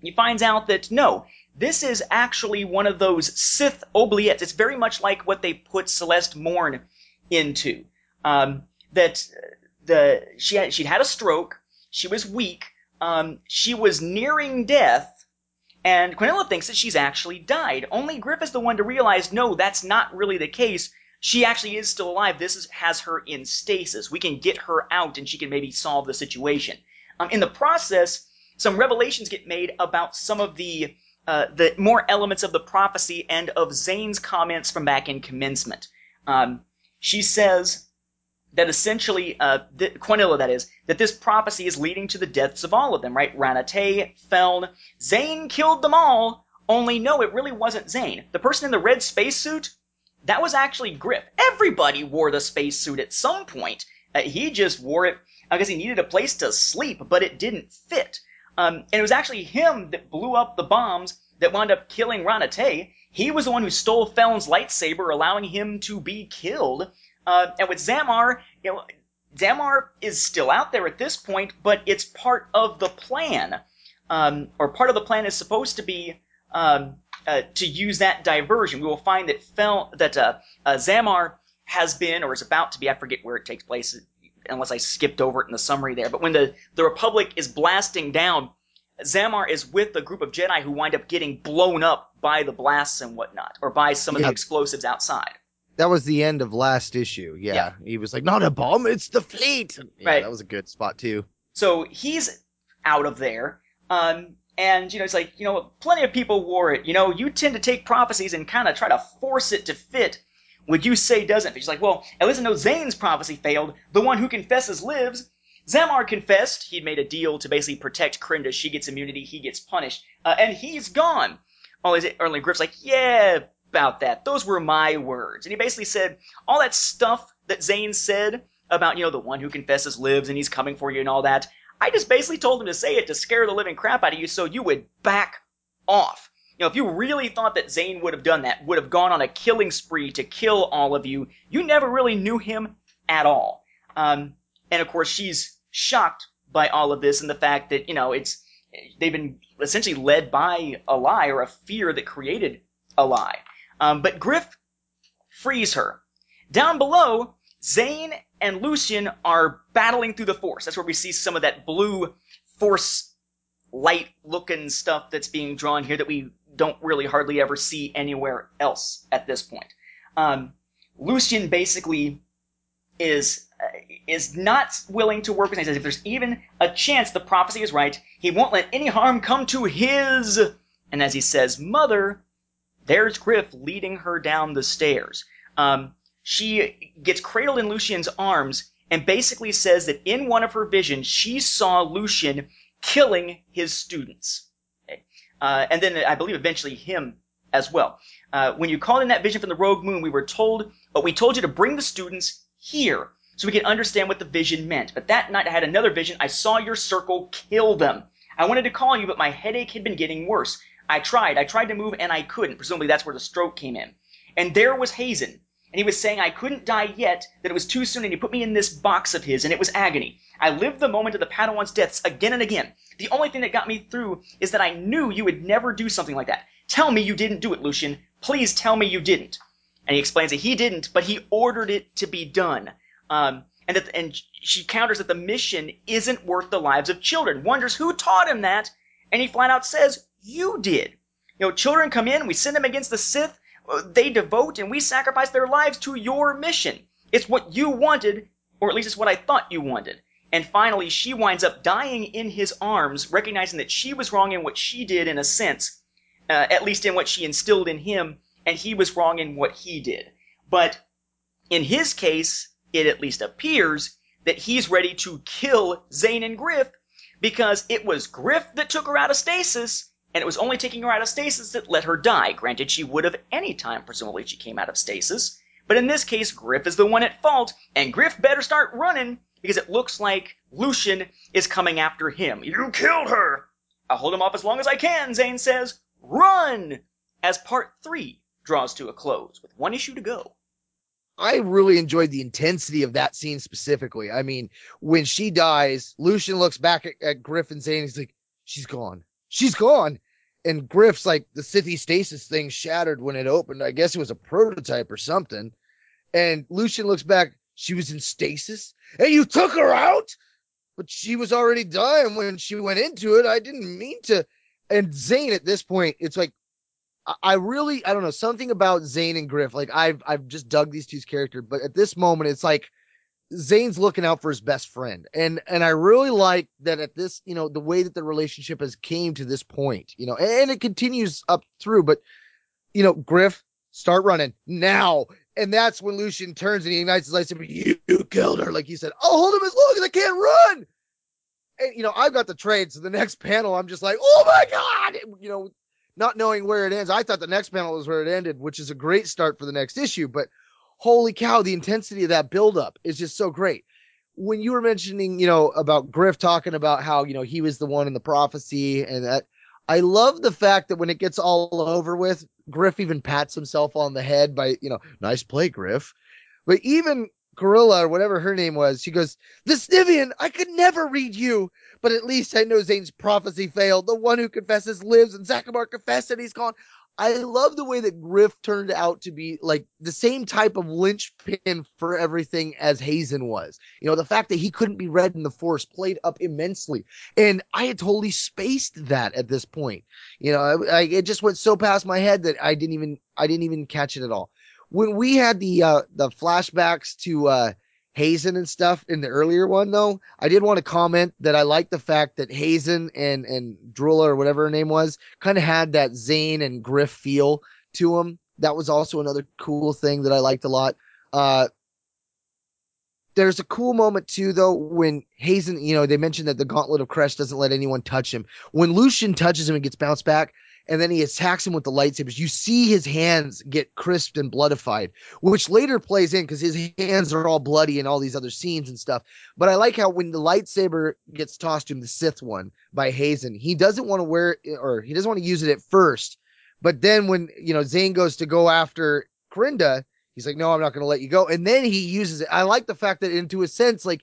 He finds out that no, this is actually one of those Sith oubliettes. It's very much like what they put Celeste Morne into. Um, that the she had, she'd had a stroke. She was weak. Um, she was nearing death, and Q'anilia thinks that she's actually died. Only Griff is the one to realize, no, that's not really the case. She actually is still alive. This is, has her in stasis. We can get her out, and she can maybe solve the situation. Um, in the process, some revelations get made about some of the uh, the more elements of the prophecy and of Zane's comments from back in commencement. Um, she says that essentially, uh, Q'anilia, that is, that this prophecy is leading to the deaths of all of them, right? Raana Tey, Feln, Zane killed them all, only no, it really wasn't Zane. The person in the red spacesuit, that was actually Griff. Everybody wore the spacesuit at some point. Uh, he just wore it because he needed a place to sleep, but it didn't fit. Um, and it was actually him that blew up the bombs that wound up killing Raana Tey. He was the one who stole Feln's lightsaber, allowing him to be killed. Uh, and with Xamar, you know, Xamar is still out there at this point, but it's part of the plan. Um, or part of the plan is supposed to be um, uh, to use that diversion. We will find that Fel that uh, uh, Xamar has been or is about to be. I forget where it takes place, unless I skipped over it in the summary there. But when the the Republic is blasting down, Xamar is with a group of Jedi who wind up getting blown up by the blasts and whatnot, or by some of Yeah. the explosives outside. That was the end of last issue. Yeah. Yeah. He was like, not a bomb, it's the fleet. Yeah, Right. That was a good spot, too. So he's out of there. Um, and, you know, it's like, you know, plenty of people wore it. You know, you tend to take prophecies and kind of try to force it to fit. Would you say doesn't? She's like, well, at least I know Zane's prophecy failed. The one who confesses lives. Xamar confessed. He'd made a deal to basically protect Krinda. She gets immunity. He gets punished. Uh, and he's gone. Only, only Griff's like, yeah, about that. Those were my words. And he basically said, all that stuff that Zane said about, you know, the one who confesses lives and he's coming for you and all that. I just basically told him to say it to scare the living crap out of you so you would back off. You know, if you really thought that Zane would have done that, would have gone on a killing spree to kill all of you, you never really knew him at all. Um, and of course, she's shocked by all of this and the fact that, you know, it's, they've been essentially led by a lie or a fear that created a lie. Um, but Griff frees her. Down below, Zane and Lucian are battling through the force. That's where we see some of that blue force light looking stuff that's being drawn here that we don't really hardly ever see anywhere else at this point. Um, Lucian basically is uh, is not willing to work with Zane. If there's even a chance the prophecy is right, he won't let any harm come to his. And as he says, mother, there's Griff leading her down the stairs. Um, she gets cradled in Lucian's arms and basically says that in one of her visions she saw Lucian killing his students. Uh, and then I believe eventually him as well. Uh, when you called in that vision from the rogue moon, we were told, but we told you to bring the students here so we could understand what the vision meant. But that night I had another vision. I saw your circle kill them. I wanted to call you, but my headache had been getting worse. I tried. I tried to move and I couldn't. Presumably that's where the stroke came in. And there was Hazen. And he was saying I couldn't die yet, that it was too soon, and he put me in this box of his, and it was agony. I lived the moment of the Padawan's deaths again and again. The only thing that got me through is that I knew you would never do something like that. Tell me you didn't do it, Lucian. Please tell me you didn't. And he explains that he didn't, but he ordered it to be done. Um, and that, and she counters that the mission isn't worth the lives of children. Wonders who taught him that, and he flat out says, "You did." You know, children come in, we send them against the Sith, they devote and we sacrifice their lives to your mission. It's what you wanted, or at least it's what I thought you wanted. And finally, she winds up dying in his arms, recognizing that she was wrong in what she did in a sense, uh, at least in what she instilled in him, and he was wrong in what he did. But in his case, it at least appears that he's ready to kill Zane and Griff because it was Griff that took her out of stasis and it was only taking her out of stasis that let her die. Granted, she would have any time, presumably, she came out of stasis. But in this case, Griff is the one at fault, and Griff better start running because it looks like Lucian is coming after him. You killed her! I'll hold him off as long as I can, Zane says. Run! As part three draws to a close, with one issue to go. I really enjoyed the intensity of that scene specifically. I mean, when she dies, Lucian looks back at, at Griff and Zane. He's like, she's gone. She's gone. And Griff's like, the city stasis thing shattered when it opened. I guess it was a prototype or something. And Lucian looks back. She was in stasis and you took her out, but she was already dying when she went into it. I didn't mean to. And Zane at this point, it's like, I really, I don't know, something about Zane and Griff. Like I've, I've just dug these two's character, but at this moment, it's like Zane's looking out for his best friend. And, and I really like that at this, you know, the way that the relationship has came to this point, you know, and it continues up through, but you know, Griff, start running now. And that's when Lucian turns and he ignites his lightsaber. You, you killed her. Like he said, I'll hold him as long as I can't run. And, you know, I've got the trade. So the next panel, I'm just like, oh my God, you know, not knowing where it ends. I thought the next panel was where it ended, which is a great start for the next issue. But holy cow, the intensity of that buildup is just so great. When you were mentioning, you know, about Griff talking about how, you know, he was the one in the prophecy and that, I love the fact that when it gets all over with, Griff even pats himself on the head by, you know, nice play, Griff. But even Gorilla or whatever her name was, she goes, The Snivian, I could never read you, but at least I know Zane's prophecy failed. The one who confesses lives, and Zakamar confessed and he's gone. I love the way that Griff turned out to be like the same type of linchpin for everything as Hazen was. You know, the fact that he couldn't be read in the force played up immensely. And I had totally spaced that at this point. You know, I, I, it just went so past my head that I didn't even, I didn't even catch it at all. When we had the, uh, the flashbacks to, uh, Hazen and stuff in the earlier one though, I did want to comment that I like the fact that Hazen and and Drula or whatever her name was kind of had that Zane and Griff feel to them. That was also another cool thing that I liked a lot. Uh, there's a cool moment too though when Hazen, you know, they mentioned that the Gauntlet of Kressh doesn't let anyone touch him. When Lucian touches him and gets bounced back, and then he attacks him with the lightsabers. You see his hands get crisped and bloodified, which later plays in because his hands are all bloody in all these other scenes and stuff. But I like how when the lightsaber gets tossed to him, the Sith one by Hazen, he doesn't want to wear it or he doesn't want to use it at first. But then when you know Zane goes to go after Krinda, he's like, "No, I'm not going to let you go." And then he uses it. I like the fact that, into a sense, like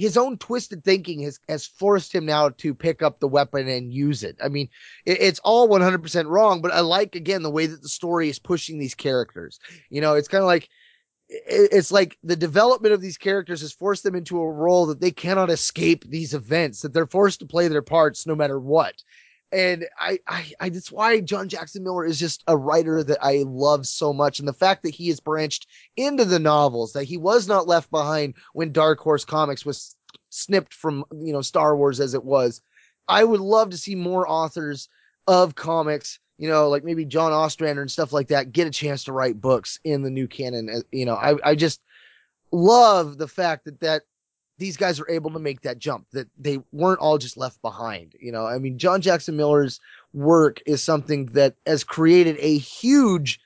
his own twisted thinking has has forced him now to pick up the weapon and use it. I mean, it, it's all 100% wrong, but I like again the way that the story is pushing these characters. You know, it's kind of like it, it's like the development of these characters has forced them into a role that they cannot escape these events, that they're forced to play their parts no matter what. And I, I, I, that's why John Jackson Miller is just a writer that I love so much. And the fact that he has branched into the novels, that he was not left behind when Dark Horse Comics was snipped from, you know, Star Wars as it was. I would love to see more authors of comics, you know, like maybe John Ostrander and stuff like that, get a chance to write books in the new canon. Uh, you know, I, I just love the fact that that these guys are able to make that jump that they weren't all just left behind you know? I mean john jackson miller's work is something that has created a huge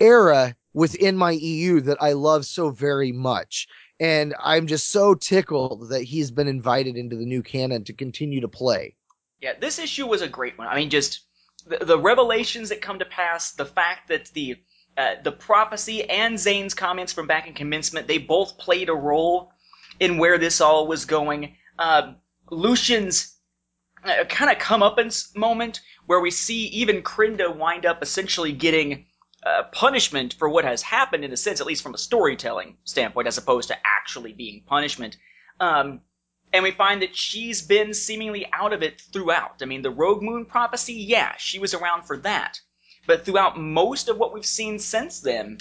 era within my eu that i love so very much. And i'm just so tickled that he's been invited into the new canon to continue to play. Yeah this issue was a great one. I mean just the, the revelations that come to pass the fact that the uh, the prophecy and Zane's comments from back in commencement, they both played a role in where this all was going. Uh, Lucien's uh, kind of comeuppance moment where we see even Krinda wind up essentially getting uh, punishment for what has happened in a sense, at least from a storytelling standpoint, as opposed to actually being punishment. Um, and we find that she's been seemingly out of it throughout. I mean, the Rogue Moon prophecy, yeah, she was around for that. But throughout most of what we've seen since then,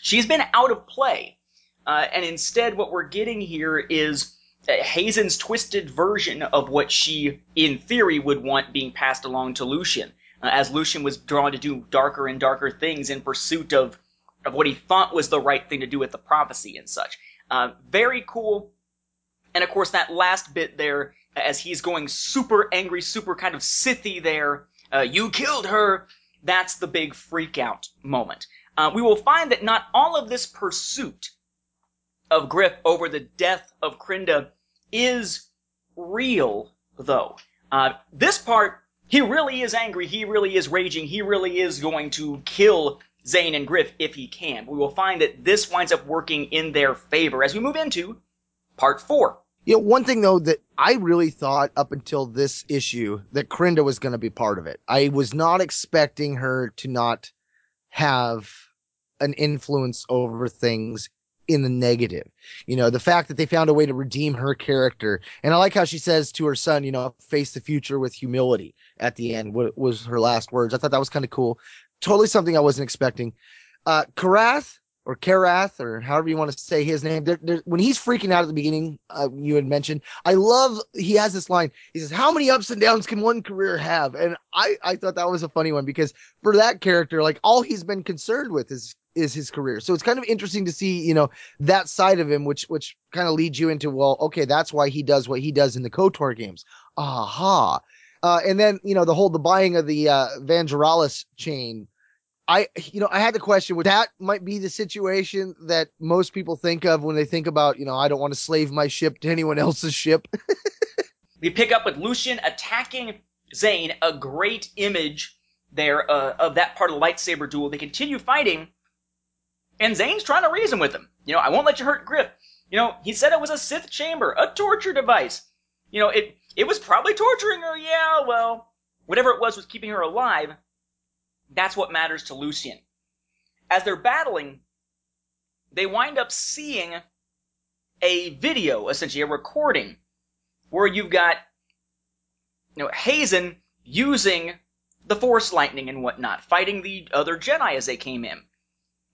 she's been out of play. Uh, and instead, what we're getting here is Haazen's twisted version of what she, in theory, would want being passed along to Lucien, uh, as Lucien was drawn to do darker and darker things in pursuit of, of what he thought was the right thing to do with the prophecy and such. Uh, very cool. And of course, that last bit there, as he's going super angry, super kind of Sithy there, uh, you killed her, that's the big freak out moment. Uh, we will find that not all of this pursuit of Griff over the death of Krinda is real, though. Uh, this part, he really is angry, he really is raging, he really is going to kill Zane and Griff if he can. We will find that this winds up working in their favor as we move into part four. You know, one thing though that I really thought up until this issue that Krinda was going to be part of it. I was not expecting her to not have an influence over things in the negative. You know, the fact that they found a way to redeem her character. And I like how she says to her son, you know, face the future with humility at the end was her last words. I thought that was kind of cool. Totally something I wasn't expecting. Uh, Karath or Karath or however you want to say his name. When he's freaking out at the beginning, uh, you had mentioned, I love, he has this line. He says, how many ups and downs can one career have? And I, I thought that was a funny one because for that character, like all he's been concerned with is is his career. So it's kind of interesting to see, you know, that side of him, which which kind of leads you into, well, okay, that's why he does what he does in the KOTOR games. Aha. Uh, and then, you know, the whole the buying of the uh, Vangelis chain. I, you know, I had the question. Would that might be the situation that most people think of when they think about, you know, I don't want to slave my ship to anyone else's ship. we pick up with Lucian attacking Zane, a great image there uh, of that part of the lightsaber duel. They continue fighting and Zane's trying to reason with him. You know, I won't let you hurt Griff. You know, he said it was a Sith chamber, a torture device. You know, it it was probably torturing her. Yeah, well, whatever it was was keeping her alive. That's what matters to Lucien. As they're battling, they wind up seeing a video, essentially a recording, where you've got you know Haazen using the Force lightning and whatnot, fighting the other Jedi as they came in.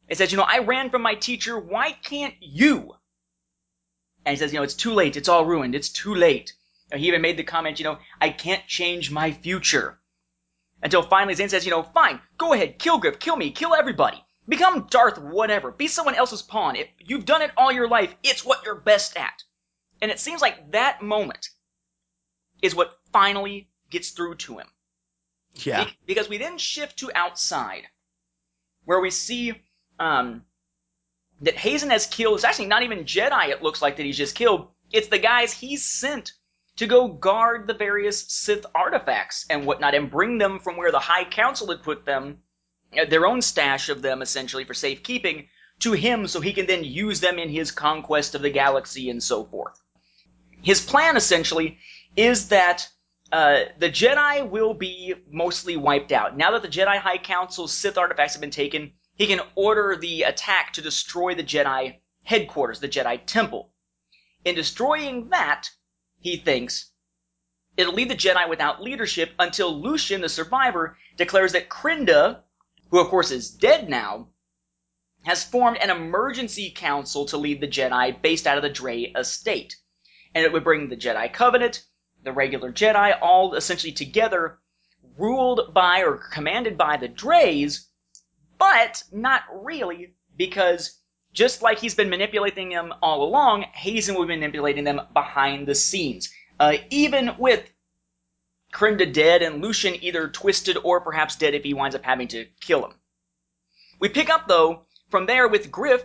It says, you know, I ran from my teacher. Why can't you? And he says, you know, it's too late. It's all ruined. It's too late. He even made the comment, you know, I can't change my future. Until finally Zane says, you know, fine, go ahead, kill Griff, kill me, kill everybody. Become Darth whatever. Be someone else's pawn. If you've done it all your life, it's what you're best at. And it seems like that moment is what finally gets through to him. Yeah. Be- because we then shift to outside, where we see um, that Haazen has killed. It's actually not even Jedi. It looks like that he's just killed. It's the guys he's sent to go guard the various Sith artifacts and whatnot, and bring them from where the High Council had put them, uh, their own stash of them essentially for safekeeping, to him, so he can then use them in his conquest of the galaxy and so forth. His plan essentially is that uh, the Jedi will be mostly wiped out. Now that the Jedi High Council's Sith artifacts have been taken, he can order the attack to destroy the Jedi headquarters, the Jedi Temple. In destroying that, he thinks, it'll leave the Jedi without leadership until Lucien, the survivor, declares that Krinda, who of course is dead now, has formed an emergency council to lead the Jedi based out of the Draay estate. And it would bring the Jedi Covenant, the regular Jedi, all essentially together, ruled by or commanded by the Draays, but not really, because just like he's been manipulating them all along, Haazen will be manipulating them behind the scenes. Uh, even with Krinda dead and Lucien either twisted or perhaps dead if he winds up having to kill him. We pick up, though, from there with Griff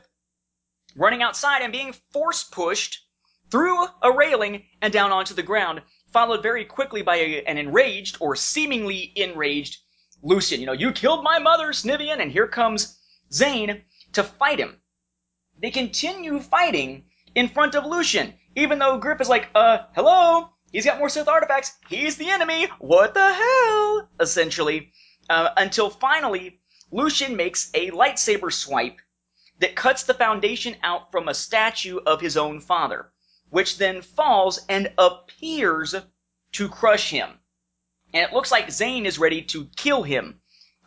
running outside and being force pushed through a railing and down onto the ground, followed very quickly by a, an enraged or seemingly enraged Lucien. You know, you killed my mother, Snivvian, and here comes Zane to fight him. They continue fighting in front of Lucien, even though Griff is like, uh, hello? He's got more Sith artifacts. He's the enemy. What the hell? Essentially. Uh, until finally, Lucien makes a lightsaber swipe that cuts the foundation out from a statue of his own father, which then falls and appears to crush him. And it looks like Zane is ready to kill him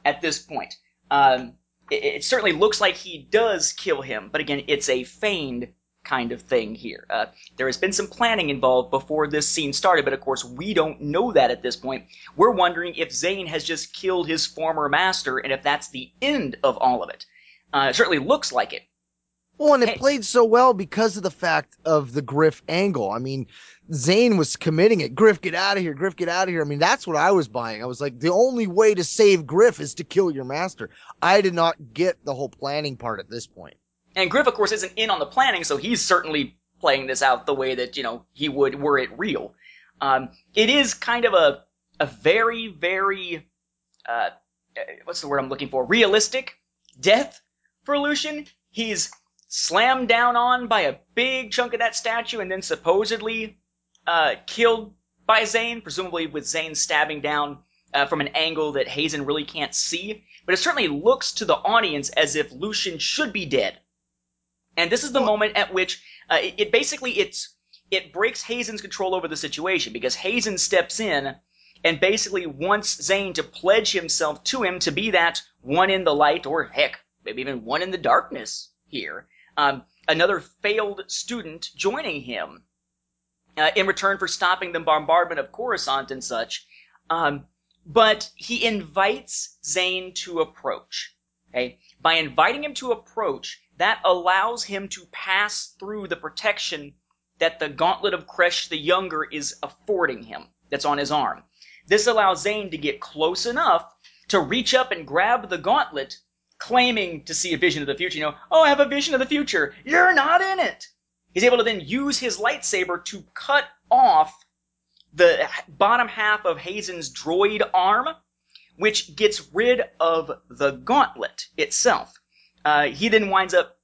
at this point. Um, it, it certainly looks like he does kill him, but again, it's a feigned kind of thing here. Uh, there has been some planning involved before this scene started, but of course we don't know that at this point. We're wondering if Zane has just killed his former master, and if that's the end of all of it. Uh, it certainly looks like it. Well, and it played so well because of the fact of the Griff angle. I mean, Zane was committing it. Griff, get out of here. Griff, get out of here. I mean, that's what I was buying. I was like, the only way to save Griff is to kill your master. I did not get the whole planning part at this point. And Griff, of course, isn't in on the planning, so he's certainly playing this out the way that, you know, he would were it real. Um, it is kind of a, a very, very, uh, uh, what's the word I'm looking for? Realistic death for Lucien. He's slammed down on by a big chunk of that statue and then supposedly, uh, killed by Zane, presumably with Zane stabbing down uh, from an angle that Haazen really can't see. But it certainly looks to the audience as if Lucien should be dead. And this is the moment at which uh, it, it basically it's it breaks Haazen's control over the situation because Haazen steps in and basically wants Zane to pledge himself to him to be that one in the light or heck maybe even one in the darkness here. Um, another failed student joining him uh, in return for stopping the bombardment of Coruscant and such. Um, but he invites Zane to approach. Okay, by inviting him to approach, that allows him to pass through the protection that the Gauntlet of Kressh the Younger is affording him. That's on his arm. This allows Zane to get close enough to reach up and grab the gauntlet, claiming to see a vision of the future. You know, oh, I have a vision of the future. You're not in it. He's able to then use his lightsaber to cut off the bottom half of Haazen's droid arm, which gets rid of the gauntlet itself. Uh, he then winds up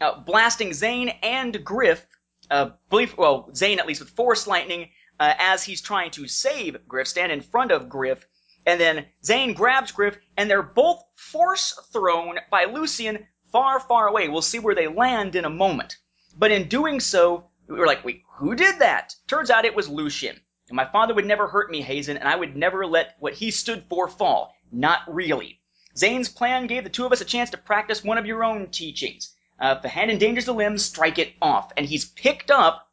uh, blasting Zane and Griff, uh, believe, well, Zane at least with Force Lightning, uh, as he's trying to save Griff, stand in front of Griff, and then Zane grabs Griff, and they're both force thrown by Lucien far, far away. We'll see where they land in a moment. But in doing so, we were like, wait, who did that? Turns out it was Lucien. And my father would never hurt me, Haazen, and I would never let what he stood for fall. Not really. Zane's plan gave the two of us a chance to practice one of your own teachings. Uh, if the hand endangers the limb, strike it off. And he's picked up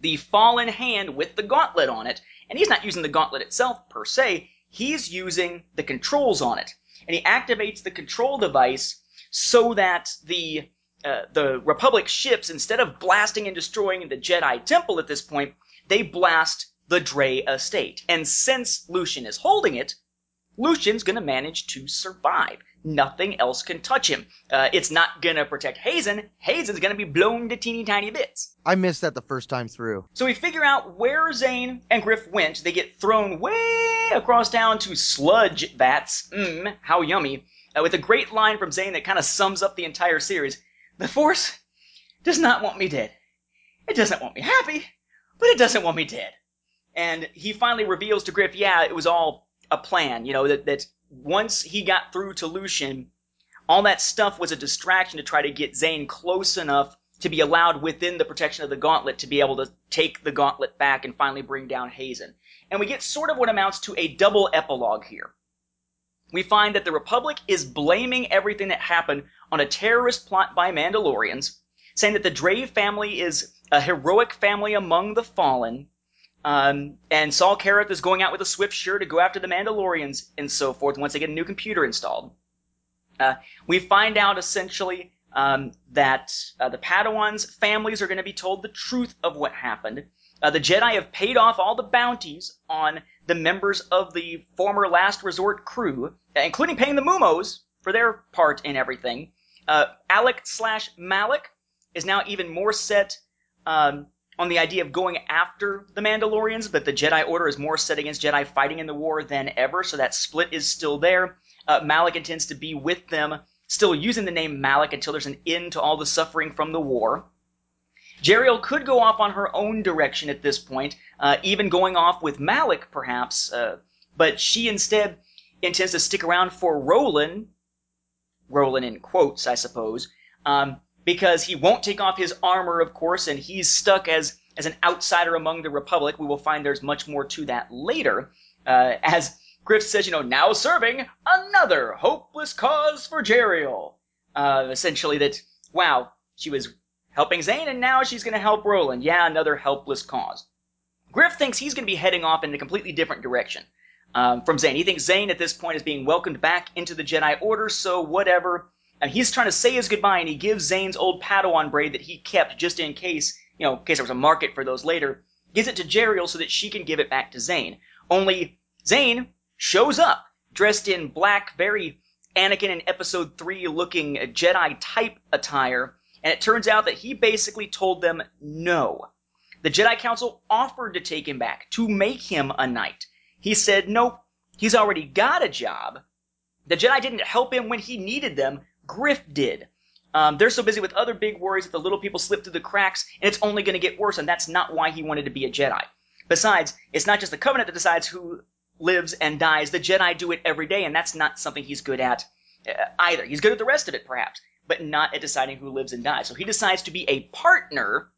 the fallen hand with the gauntlet on it, and he's not using the gauntlet itself per se, he's using the controls on it. And he activates the control device so that the uh, the Republic ships, instead of blasting and destroying the Jedi Temple at this point, they blast the Draay estate. And since Lucien is holding it, Lucien's going to manage to survive. Nothing else can touch him. Uh, it's not going to protect Haazen. Haazen's going to be blown to teeny tiny bits. I missed that the first time through. So we figure out where Zane and Griff went. They get thrown way across town to sludge vats. Mmm, how yummy. Uh, with a great line from Zane that kind of sums up the entire series. The Force does not want me dead. It doesn't want me happy, but it doesn't want me dead. And he finally reveals to Griff, yeah, it was all a plan, you know, that, that once he got through to Lucien, all that stuff was a distraction to try to get Zane close enough to be allowed within the protection of the gauntlet to be able to take the gauntlet back and finally bring down Haazen. And we get sort of what amounts to a double epilogue here. We find that the Republic is blaming everything that happened on a terrorist plot by Mandalorians, saying that the Draay family is a heroic family among the fallen, um, and Saul Karath is going out with a Swiftsure to go after the Mandalorians and so forth once they get a new computer installed. Uh, we find out essentially um, that uh, the Padawans' families are going to be told the truth of what happened. Uh, the Jedi have paid off all the bounties on the members of the former Last Resort crew, including paying the Moomos for their part in everything. Uh, Alek slash Malik is now even more set um, on the idea of going after the Mandalorians, but the Jedi Order is more set against Jedi fighting in the war than ever, so that split is still there. Uh, Malik intends to be with them, still using the name Malik until there's an end to all the suffering from the war. Jarael could go off on her own direction at this point, uh, even going off with Malik, perhaps, uh, but she instead intends to stick around for Rohlan, Rohlan in quotes, I suppose, um, because he won't take off his armor, of course, and he's stuck as as an outsider among the Republic. We will find there's much more to that later. Uh, as Griff says, you know, now serving another hopeless cause for Jarael. Uh, essentially, that wow, she was helping Zane, and now she's going to help Rohlan. Yeah, another helpless cause. Griff thinks he's going to be heading off in a completely different direction um, from Zane. He thinks Zane at this point is being welcomed back into the Jedi Order, so whatever. And he's trying to say his goodbye, and he gives Zane's old Padawan braid that he kept just in case, you know, in case there was a market for those later, gives it to Jarael so that she can give it back to Zane. Only Zane shows up dressed in black, very Anakin in Episode 3 looking Jedi type attire, and it turns out that he basically told them no. The Jedi Council offered to take him back, to make him a knight. He said, nope, he's already got a job. The Jedi didn't help him when he needed them, Griff did. Um, they're so busy with other big worries that the little people slip through the cracks, and it's only going to get worse, and that's not why he wanted to be a Jedi. Besides, it's not just the Covenant that decides who lives and dies. The Jedi do it every day, and that's not something he's good at uh, either. He's good at the rest of it, perhaps, but not at deciding who lives and dies. So he decides to be a partner,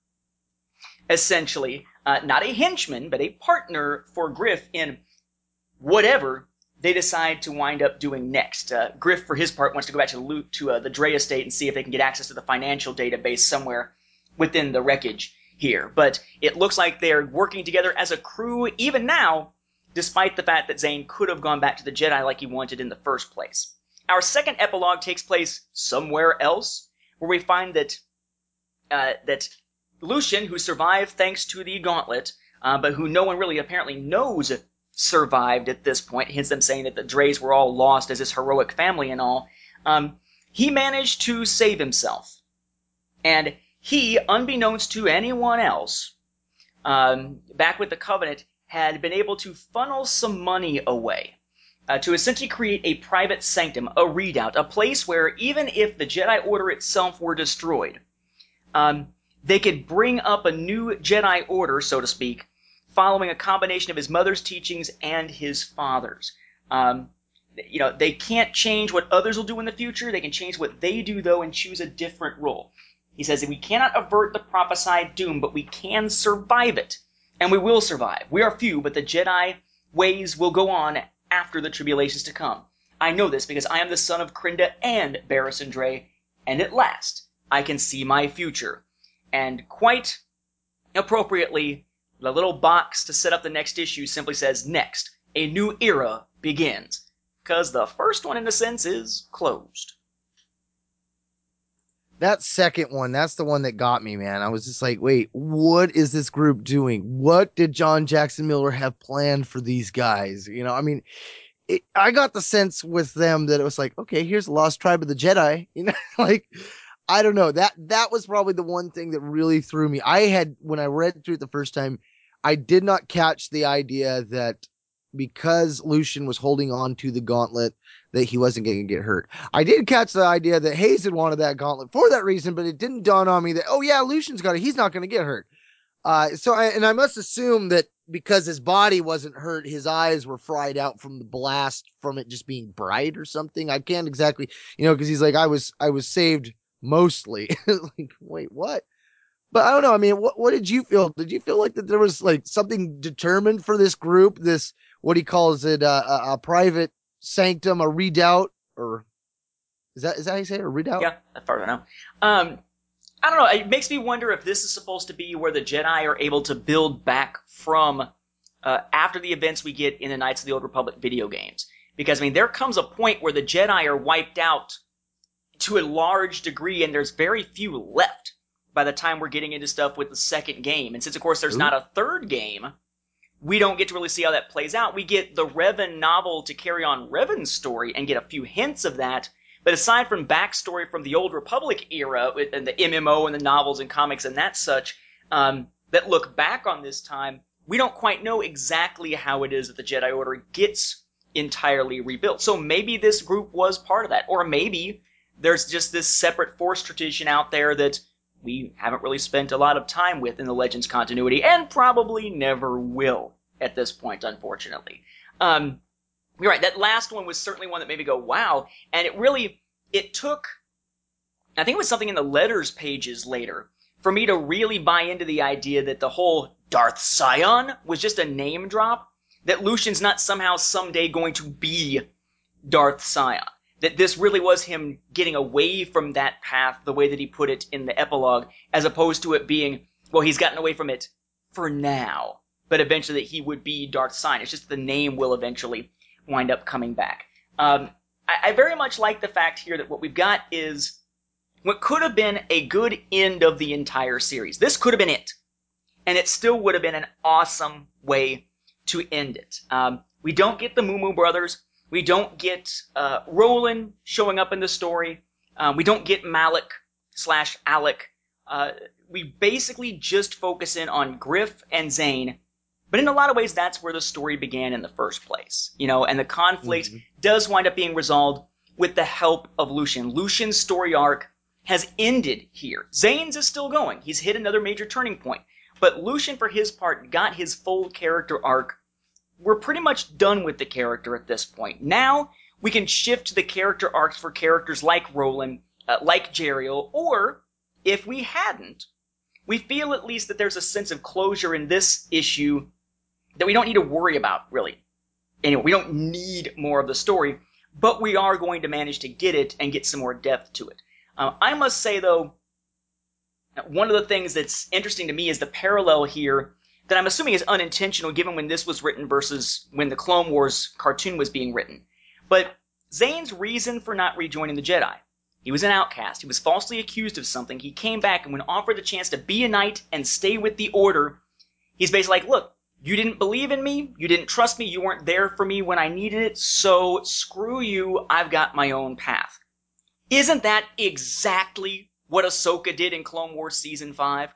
essentially, uh, not a henchman, but a partner for Griff in whatever they decide to wind up doing next. Uh, Griff, for his part, wants to go back to the loot to uh, the Draay estate and see if they can get access to the financial database somewhere within the wreckage here. But it looks like they're working together as a crew even now, despite the fact that Zane could have gone back to the Jedi like he wanted in the first place. Our second epilogue takes place somewhere else, where we find that uh, that Lucien, who survived thanks to the gauntlet, uh, but who no one really apparently knows survived at this point, hence them saying that the Draays were all lost as his heroic family and all, um, he managed to save himself. And he, unbeknownst to anyone else, um, back with the Covenant, had been able to funnel some money away. Uh, to essentially create a private sanctum, a redoubt, a place where even if the Jedi Order itself were destroyed, um, they could bring up a new Jedi Order, so to speak, following a combination of his mother's teachings and his father's. Um, you know, they can't change what others will do in the future. They can change what they do, though, and choose a different role. He says that we cannot avert the prophesied doom, but we can survive it. And we will survive. We are few, but the Jedi ways will go on after the tribulations to come. I know this because I am the son of Krinda and Barriss Draay, and at last I can see my future. And quite appropriately, the little box to set up the next issue simply says next. A new era begins. Because the first one, in a sense, is closed. That second one, that's the one that got me, man. I was just like, wait, what is this group doing? What did John Jackson Miller have planned for these guys? You know, I mean, it, I got the sense with them that it was like, okay, here's the lost tribe of the Jedi. You know, like I don't know that that was probably the one thing that really threw me. I had when I read through it the first time, I did not catch the idea that because Lucien was holding on to the gauntlet that he wasn't going to get hurt. I did catch the idea that Hayes had wanted that gauntlet for that reason, but it didn't dawn on me that oh yeah, Lucien's got it. He's not going to get hurt. Uh, so I, and I must assume that because his body wasn't hurt, his eyes were fried out from the blast from it just being bright or something. I can't exactly, you know, because he's like, I was, I was saved mostly. like, wait, what? But I don't know. I mean, what what did you feel? Did you feel like that there was like something determined for this group? This what he calls it uh, a, a private sanctum, a redoubt, or is that is that how you say it? A redoubt? Yeah, as far as I know. Um, I don't know. It makes me wonder if this is supposed to be where the Jedi are able to build back from uh, after the events we get in the Knights of the Old Republic video games. Because I mean, there comes a point where the Jedi are wiped out to a large degree, and there's very few left by the time we're getting into stuff with the second game. And since, of course, there's Ooh. not a third game, we don't get to really see how that plays out. We get the Revan novel to carry on Revan's story and get a few hints of that. But aside from backstory from the Old Republic era and the MMO and the novels and comics and that such um, that look back on this time, we don't quite know exactly how it is that the Jedi Order gets entirely rebuilt. So maybe this group was part of that, or maybe there's just this separate Force tradition out there that we haven't really spent a lot of time with in the Legends continuity, and probably never will at this point, unfortunately. Um, you're right. That last one was certainly one that made me go, "Wow!" And it really, it took. I think it was something in the letters pages later for me to really buy into the idea that the whole Darth Scion was just a name drop. That Lucien's not somehow someday going to be Darth Scion. That this really was him getting away from that path the way that he put it in the epilogue, as opposed to it being, well, he's gotten away from it for now, but eventually that he would be Darth Scion. It's just the name will eventually wind up coming back. Um, I, I very much like the fact here that what we've got is what could have been a good end of the entire series. This could have been it. And it still would have been an awesome way to end it. Um, we don't get the Moomo brothers. We don't get uh, Rohlan showing up in the story. Um, we don't get Malik slash Alek. Uh, we basically just focus in on Griff and Zane. But in a lot of ways, that's where the story began in the first place. You know, and the conflict does wind up being resolved with the help of Lucien. Lucien's story arc has ended here. Zane's is still going. He's hit another major turning point. But Lucien, for his part, got his full character arc. We're pretty much done with the character at this point. Now we can shift to the character arcs for characters like Rohlan, uh, like Jarael, or if we hadn't, we feel at least that there's a sense of closure in this issue that we don't need to worry about, really. Anyway, we don't need more of the story, but we are going to manage to get it and get some more depth to it. Uh, I must say, though, one of the things that's interesting to me is the parallel here that I'm assuming is unintentional given when this was written versus when the Clone Wars cartoon was being written. But Zane's reason for not rejoining the Jedi. He was an outcast. He was falsely accused of something. He came back and when offered the chance to be a knight and stay with the Order, he's basically like, look, you didn't believe in me. You didn't trust me. You weren't there for me when I needed it. So screw you. I've got my own path. Isn't that exactly what Ahsoka did in Clone Wars Season 5?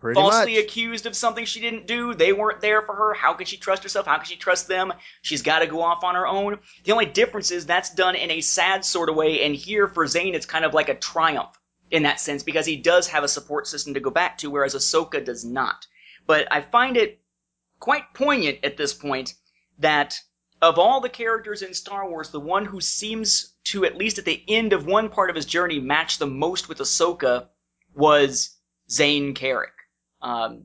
Pretty falsely much. accused of something she didn't do. They weren't there for her. How could she trust herself? How could she trust them? She's got to go off on her own. The only difference is that's done in a sad sort of way, and here for Zane, it's kind of like a triumph in that sense because he does have a support system to go back to, whereas Ahsoka does not. But I find it quite poignant at this point that of all the characters in Star Wars, the one who seems to, at least at the end of one part of his journey, match the most with Ahsoka was Zane Carrick. Um,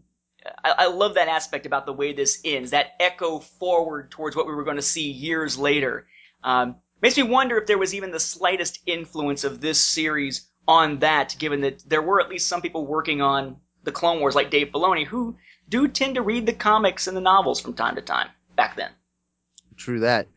I, I love that aspect about the way this ends, that echo forward towards what we were going to see years later. Um, makes me wonder if there was even the slightest influence of this series on that, given that there were at least some people working on the Clone Wars, like Dave Filoni, who do tend to read the comics and the novels from time to time back then. True that.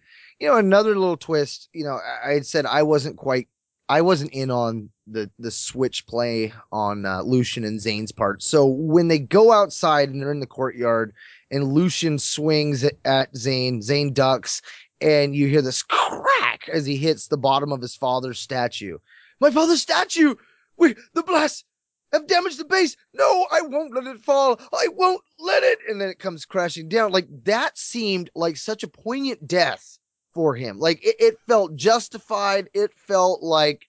You know, another little twist. You know, I had said I wasn't quite, I wasn't in on the the switch play on uh, Lucien and Zane's part. So when they go outside and they're in the courtyard, and Lucien swings at, Zane, Zane ducks, and you hear this crack as he hits the bottom of his father's statue. My father's statue! We, the blast have damaged the base. No, I won't let it fall. I won't let it. And then it comes crashing down. Like that seemed like such a poignant death for him. Like it, it felt justified. It felt like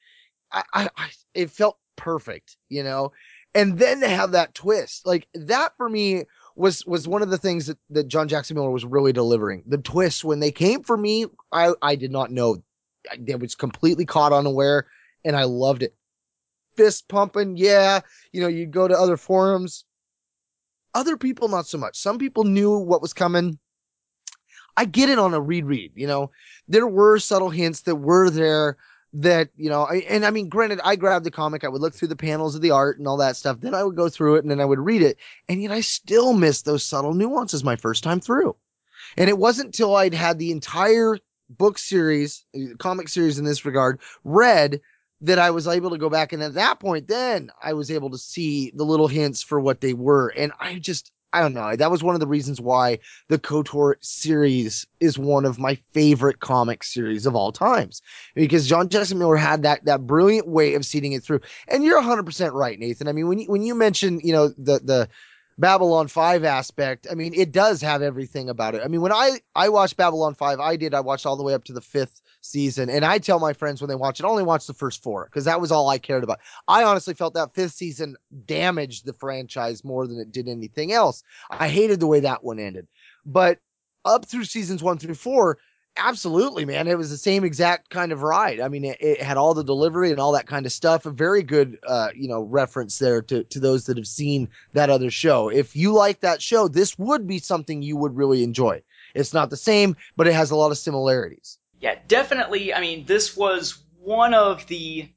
I, I, it felt perfect, you know? And then to have that twist, like that for me was, was one of the things that, that John Jackson Miller was really delivering. The twist when they came for me, I, I did not know. I was completely caught unaware and I loved it fist pumping. Yeah. You know, you go to other forums. Other people, not so much. Some people knew what was coming. I get it on a reread, you know, there were subtle hints that were there that, you know, I, and I mean, granted, I grabbed the comic, I would look through the panels of the art and all that stuff. Then I would go through it and then I would read it. And yet I still missed those subtle nuances my first time through. And it wasn't till I'd had the entire book series, uh, comic series in this regard, read that I was able to go back. And at that point, then I was able to see the little hints for what they were. And I just, I don't know. That was one of the reasons why the KOTOR series is one of my favorite comic series of all times because John Jackson Miller had that, that brilliant way of seeing it through. And you're hundred percent right, Nathan. I mean, when you, when you mention, you know, the, the, Babylon 5 aspect, I mean, it does have everything about it. I mean, when I, I watched Babylon 5, I did, I watched all the way up to the fifth season. And I tell my friends when they watch it, only watch the first four because that was all I cared about. I honestly felt that fifth season damaged the franchise more than it did anything else. I hated the way that one ended. But up through seasons one through four, absolutely, man, it was the same exact kind of ride. I mean, it, it had all the delivery and all that kind of stuff. A very good, uh, you know, reference there to, to those that have seen that other show. If you like that show, this would be something you would really enjoy. It's not the same, but it has a lot of similarities yeah, definitely. I mean, this was one of the.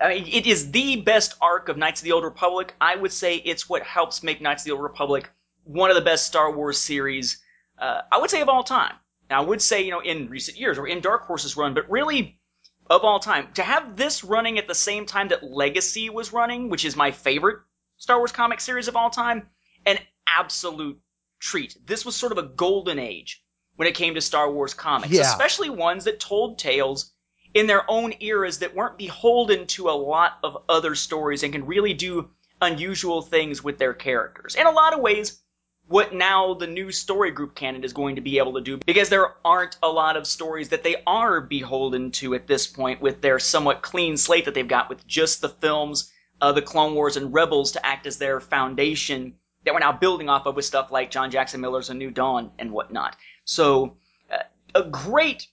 I mean, it is the best arc of Knights of the Old Republic. I would say it's what helps make Knights of the Old Republic one of the best Star Wars series. Uh, I would say of all time. Now, I would say you know in recent years or in Dark Horse's run, but really of all time to have this running at the same time that Legacy was running, which is my favorite Star Wars comic series of all time, an absolute treat. This was sort of a golden age when it came to Star Wars comics, yeah. especially ones that told tales in their own eras that weren't beholden to a lot of other stories and can really do unusual things with their characters. In a lot of ways, what now the new story group canon is going to be able to do because there aren't a lot of stories that they are beholden to at this point with their somewhat clean slate that they've got with just the films, uh, the Clone Wars and Rebels to act as their foundation that we're now building off of with stuff like John Jackson Miller's A New Dawn and whatnot. So, uh, a great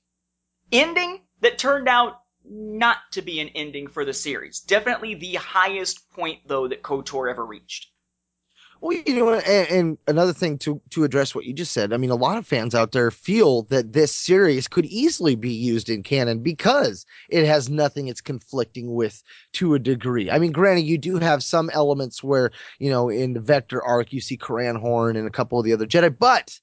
ending that turned out not to be an ending for the series. Definitely the highest point, though, that KOTOR ever reached. Well, you know, and, and, another thing to to address what you just said. I mean, a lot of fans out there feel that this series could easily be used in canon because it has nothing it's conflicting with to a degree. I mean, granted, you do have some elements where you know in the Vector arc you see Corran Horn and a couple of the other Jedi, but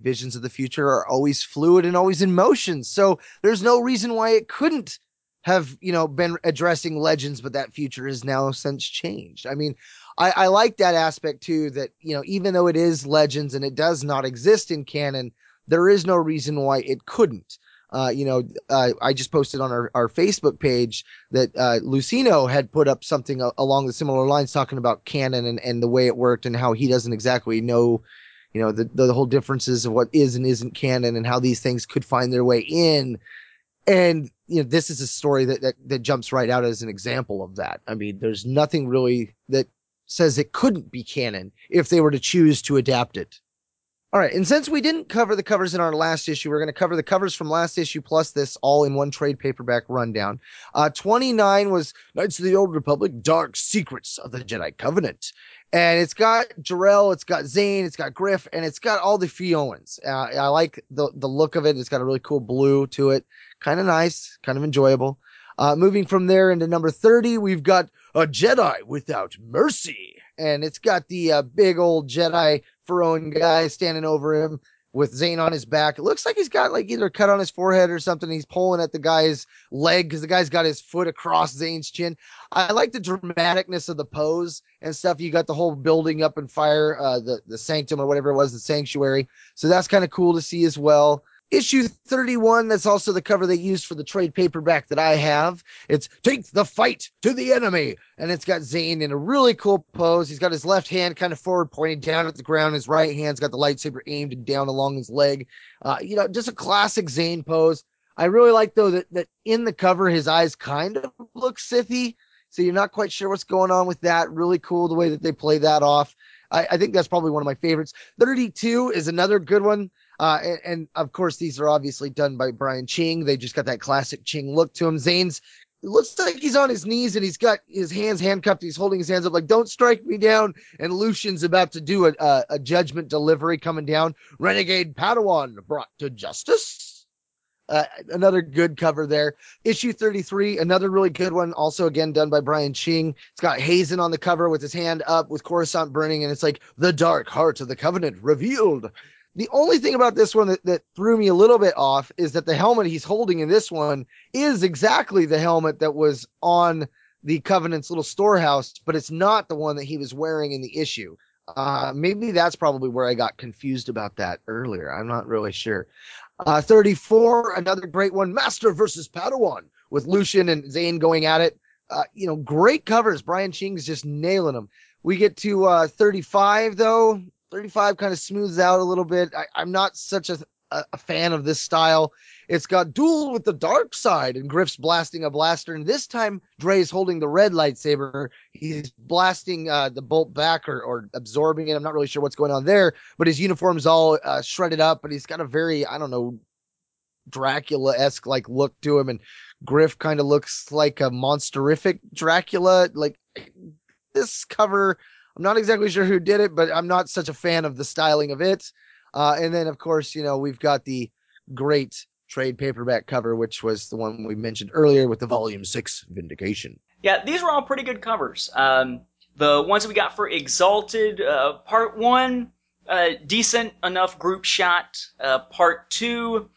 visions of the future are always fluid and always in motion. So there's no reason why it couldn't have, you know, been addressing legends, but that future has now since changed. I mean, I, I like that aspect too, that, you know, even though it is legends and it does not exist in canon, there is no reason why it couldn't. Uh, you know, uh, I just posted on our, our Facebook page that uh, Lucino had put up something along the similar lines talking about canon and, and the way it worked and how he doesn't exactly know you know the, the whole differences of what is and isn't canon and how these things could find their way in and you know this is a story that, that that jumps right out as an example of that i mean there's nothing really that says it couldn't be canon if they were to choose to adapt it all right and since we didn't cover the covers in our last issue we're going to cover the covers from last issue plus this all in one trade paperback rundown uh 29 was knights of the old republic dark secrets of the jedi covenant and it's got Jarael, it's got Zane, it's got Griff, and it's got all the Fioans. Uh, I like the the look of it. It's got a really cool blue to it, kind of nice, kind of enjoyable. Uh, moving from there into number thirty, we've got a Jedi without mercy, and it's got the uh, big old Jedi Pharaoh guy standing over him with Zane on his back. It looks like he's got like either cut on his forehead or something. He's pulling at the guy's leg because the guy's got his foot across Zane's chin. I like the dramaticness of the pose and stuff. You got the whole building up in fire, uh, the the sanctum or whatever it was, the sanctuary. So that's kind of cool to see as well. Issue 31 that's also the cover they used for the trade paperback that i have. It's take the fight to the enemy. And it's got zane in a really cool pose. He's got his left hand kind of forward pointing down at the ground. His right hand's got the lightsaber aimed down along his leg. Uh, you know just a classic zane pose. I really like though that, that in the cover his eyes kind of look sithy. So you're not quite sure what's going on with that. Really cool the way that they play that off. I, I think that's probably one of my favorites. 32 is another good one uh, and, and, of course, these are obviously done by Brian Ching. They just got that classic Ching look to him. Zane's looks like he's on his knees and he's got his hands handcuffed. He's holding his hands up like, "Don't strike me down." And Lucien's about to do a, a, a judgment delivery coming down. Renegade Padawan brought to justice. Uh, another good cover there. Issue 33, another really good one. Also, again, done by Brian Ching. It's got Haazen on the cover with his hand up with Coruscant burning, and it's like the dark heart of the Covenant revealed. The only thing about this one that, that threw me a little bit off is that the helmet he's holding in this one is exactly the helmet that was on the Covenant's little storehouse, but it's not the one that he was wearing in the issue. Uh, maybe that's probably where I got confused about that earlier. I'm not really sure. Uh, 34, another great one, Master versus Padawan, with Lucien and Zane going at it. Uh, you know, great covers. Brian Ching's just nailing them. We get to uh, 35 though. 35 kind of smooths out a little bit. I, am not such a, a, a, fan of this style. It's got duel with the dark side and Griff's blasting a blaster. And this time Draay's holding the red lightsaber. He's blasting uh, the bolt back or, or absorbing it. I'm not really sure what's going on there, but his uniform's all uh, shredded up, but he's got a very, I don't know, Dracula esque like look to him. And Griff kind of looks like a monsterific Dracula. Like this cover I'm not exactly sure who did it, but I'm not such a fan of the styling of it. Uh, and then, of course, you know, we've got the great trade paperback cover, which was the one we mentioned earlier with the Volume 6 Vindication. Yeah, these were all pretty good covers. Um, the ones we got for Exalted, uh, Part 1, uh, decent enough group shot. Uh, part 2,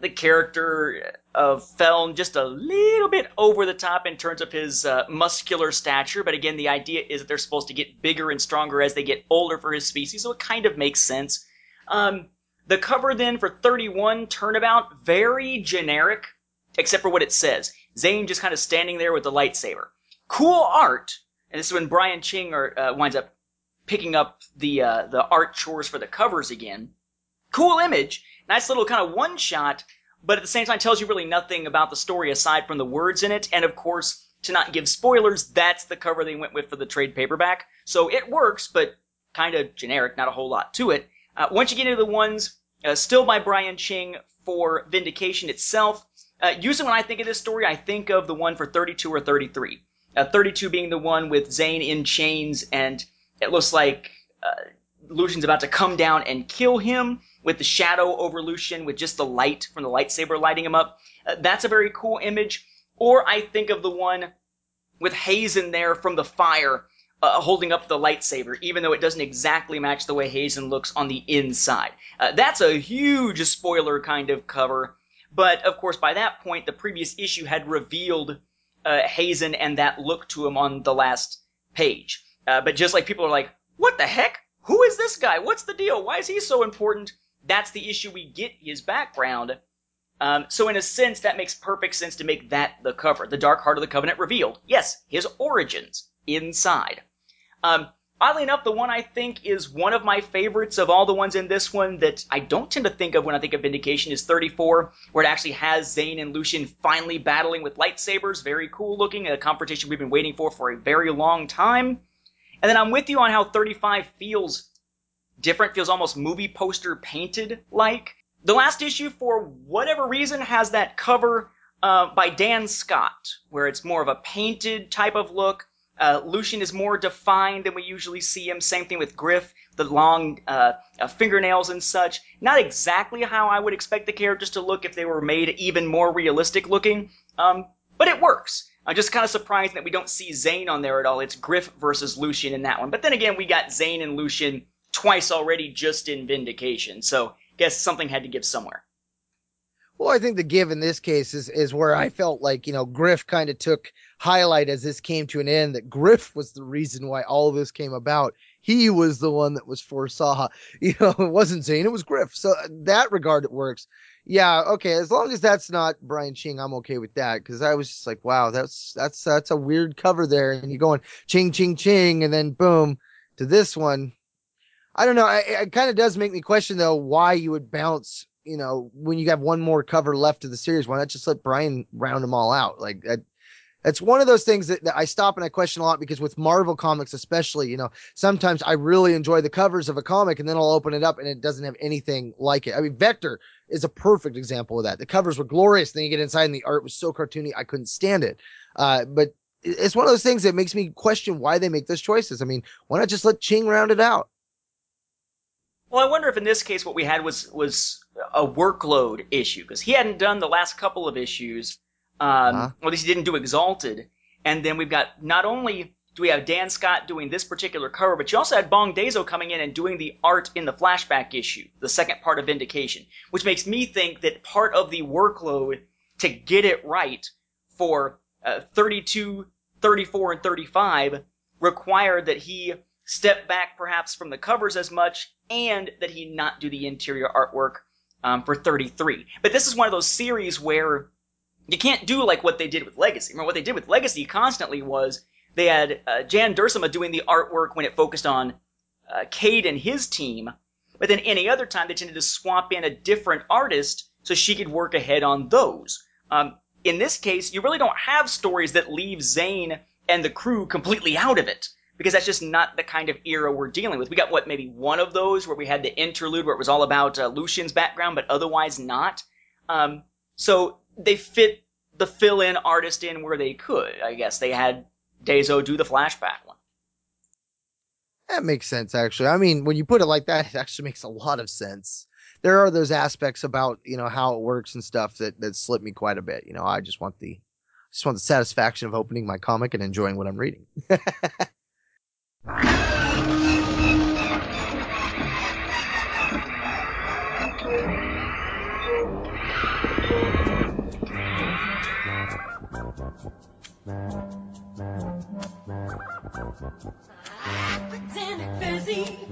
the character of Feln just a little bit over the top in terms of his uh, muscular stature, but again, the idea is that they're supposed to get bigger and stronger as they get older for his species, so it kind of makes sense. Um, the cover then for 31 Turnabout, very generic, except for what it says. Zane just kind of standing there with the lightsaber. Cool art, and this is when Brian Ching are, uh, winds up picking up the uh, the art chores for the covers again. Cool image, nice little kind of one shot, but at the same time tells you really nothing about the story aside from the words in it. And of course, to not give spoilers, that's the cover they went with for the trade paperback. So it works, but kind of generic, not a whole lot to it. Uh, once you get into the ones uh, still by Brian Ching for Vindication itself, uh, usually when I think of this story, I think of the one for 32 or 33. Uh, 32 being the one with Zane in chains, and it looks like uh, Lucien's about to come down and kill him with the shadow over Lucien with just the light from the lightsaber lighting him up. Uh, that's a very cool image. Or I think of the one with Haazen there from the fire uh, holding up the lightsaber, even though it doesn't exactly match the way Haazen looks on the inside. Uh, that's a huge spoiler kind of cover. But of course, by that point, the previous issue had revealed uh, Haazen and that look to him on the last page. Uh, but just like people are like, what the heck? Who is this guy? What's the deal? Why is he so important? That's the issue we get his background. Um, so in a sense, that makes perfect sense to make that the cover. The Dark Heart of the Covenant revealed. Yes, his origins inside. Um, oddly enough, the one I think is one of my favorites of all the ones in this one that I don't tend to think of when I think of Vindication is 34, where it actually has Zane and Lucien finally battling with lightsabers. Very cool looking, a confrontation we've been waiting for for a very long time. And then I'm with you on how 35 feels different, feels almost movie poster painted like. The last issue, for whatever reason, has that cover uh, by Dan Scott, where it's more of a painted type of look. Uh, Lucien is more defined than we usually see him. Same thing with Griff, the long uh, uh, fingernails and such. Not exactly how I would expect the characters to look if they were made even more realistic looking, um, but it works. I'm just kind of surprised that we don't see Zane on there at all. It's Griff versus Lucien in that one. But then again, we got Zane and Lucien twice already just in Vindication, so guess something had to give somewhere. Well, I think the give in this case is is where I felt like you know Griff kind of took highlight as this came to an end. That Griff was the reason why all this came about. He was the one that was foresaw. You know, it wasn't Zane, it was Griff. So uh, that regard it works. Yeah, okay. As long as that's not Brian Ching, I'm okay with that because I was just like, wow, that's that's that's a weird cover there, and you're going ching ching ching, and then boom to this one. I don't know. I, it kind of does make me question though why you would bounce. You know, when you have one more cover left of the series, why not just let Brian round them all out? Like that. That's one of those things that, that I stop and I question a lot because with Marvel comics, especially, you know, sometimes I really enjoy the covers of a comic and then I'll open it up and it doesn't have anything like it. I mean, Vector is a perfect example of that. The covers were glorious. Then you get inside and the art was so cartoony. I couldn't stand it. Uh, but it's one of those things that makes me question why they make those choices. I mean, why not just let Ching round it out? Well, I wonder if in this case what we had was was a workload issue because he hadn't done the last couple of issues. Um, Uh-huh. Or at least he didn't do Exalted, and then we've got not only do we have Dan Scott doing this particular cover, but you also had Bong Dazo coming in and doing the art in the flashback issue, the second part of Vindication, which makes me think that part of the workload to get it right for uh, 32, 34, and 35 required that he step back perhaps from the covers as much and that he not do the interior artwork um, for 33. But this is one of those series where you can't do like what they did with Legacy. Remember what they did with Legacy constantly was they had uh, Jan Duursema doing the artwork when it focused on uh, Cade and his team, but then any other time they tended to swap in a different artist so she could work ahead on those. Um, in this case, you really don't have stories that leave Zane and the crew completely out of it because that's just not the kind of era we're dealing with. We got what maybe one of those where we had the interlude where it was all about uh, Lucien's background, but otherwise not. Um, so they fit the fill-in artist in where they could. I guess they had Dazo do the flashback one. That makes sense, actually. I mean, when you put it like that, it actually makes a lot of sense. There are those aspects about you know how it works and stuff that that slip me quite a bit. You know, I just want the just want the satisfaction of opening my comic and enjoying what I'm reading. Lieutenant Busy.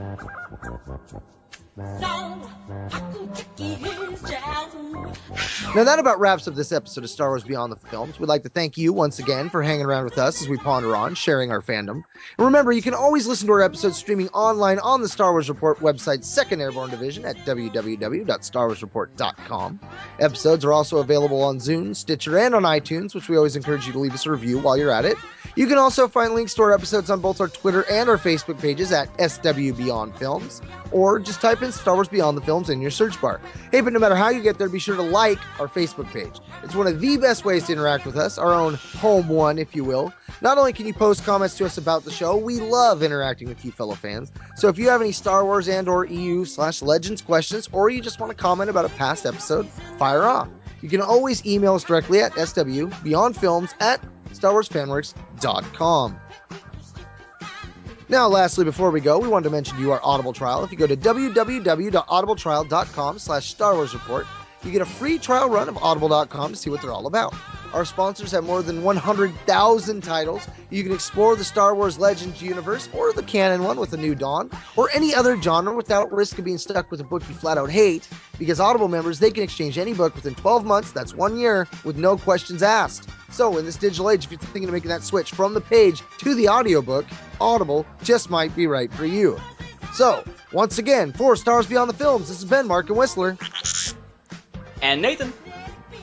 Now that about wraps up this episode of Star Wars Beyond the Films. We'd like to thank you once again for hanging around with us as we ponder on, sharing our fandom. And remember, you can always listen to our episodes streaming online on the Star Wars Report website's Second Airborne Division at www.starwarsreport.com. Episodes are also available on Zune, Stitcher, and on iTunes, which we always encourage you to leave us a review while you're at it. You can also find links to our episodes on both our Twitter and our Facebook pages at SW Beyond Films, or just type in Star Wars Beyond the Films in your search bar. Hey, but no matter how you get there, be sure to like our Facebook page. It's one of the best ways to interact with us, our own home one, if you will. Not only can you post comments to us about the show, we love interacting with you fellow fans. So if you have any Star Wars and or EU slash Legends questions, or you just want to comment about a past episode, fire off. You can always email us directly at swbeyondfilms at starwarsfanworks.com. Now, lastly, before we go, we wanted to mention you our Audible trial. If you go to www.audibletrial.com slash Star Wars Report, you get a free trial run of audible.com to see what they're all about. Our sponsors have more than 100,000 titles. You can explore the Star Wars Legends universe or the canon one with A New Dawn or any other genre without risk of being stuck with a book you flat out hate because Audible members, they can exchange any book within 12 months, that's one year, with no questions asked. So, in this digital age, if you're thinking of making that switch from the page to the audiobook, Audible just might be right for you. So, once again, for Stars Beyond the Films, this has been Mark and Whistler And Nathan.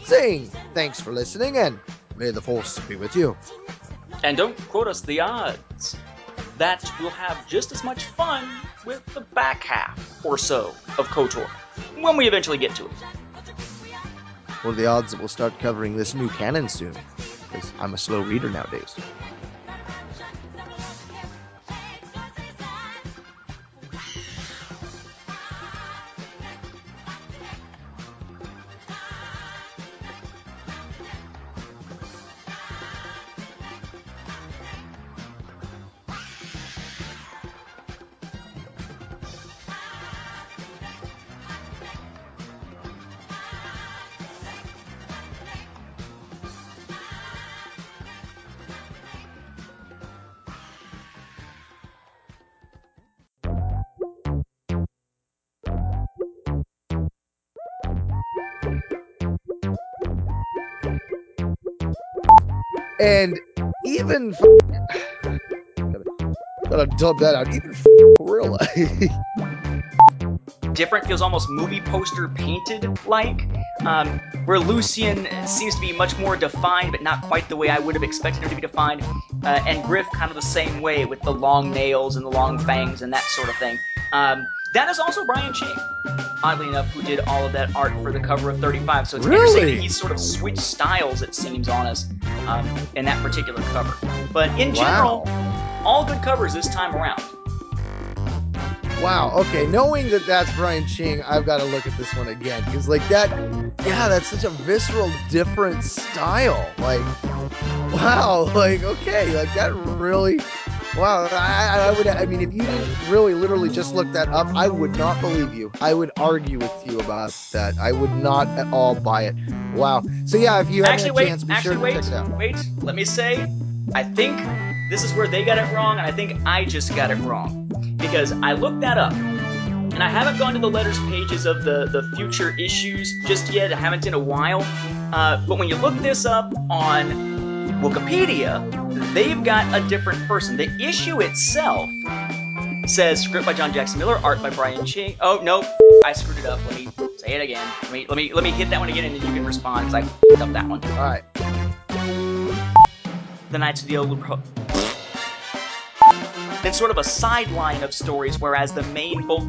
saying thanks for listening and may the Force be with you. And don't quote us the odds that we'll have just as much fun with the back half or so of KOTOR when we eventually get to it. What are the odds that we'll start covering this new canon soon? Because I'm a slow reader nowadays. And even gotta, gotta dub that out. Even Gorilla. different, feels almost movie poster painted like. Um, where Lucien seems to be much more defined, but not quite the way I would have expected him to be defined. Uh, and Gryph kind of the same way with the long nails and the long fangs and that sort of thing. Um, that is also Brian Ching, oddly enough, who did all of that art for the cover of 35. So it's interesting that he's sort of switched styles, it seems, on us um, in that particular cover. But in general, all good covers this time around. Wow. Okay. Knowing that that's Brian Ching, I've got to look at this one again because, like that, yeah, that's such a visceral, different style. Like, wow. Like, okay, like that really. Wow. I, I- would. I mean, if you didn't really, literally just look that up, I would not believe you. I would argue with you about that. I would not at all buy it. Wow. So yeah, if you have actually, a wait, chance, be actually, sure to wait, check it out. wait. Let me say, I think this is where they got it wrong, and I think I just got it wrong because I looked that up, and I haven't gone to the letters pages of the the future issues just yet. I haven't in a while. Uh, but when you look this up on Wikipedia, they've got a different person. The issue itself says script by John Jackson Miller, art by Brian Ching. Oh no, I screwed it up. Let me say it again. Let me let me let me hit that one again, and then you can respond because I f***ed up that one. All right. The Knights of the Old Republic. Then sort of a sideline of stories, whereas the main both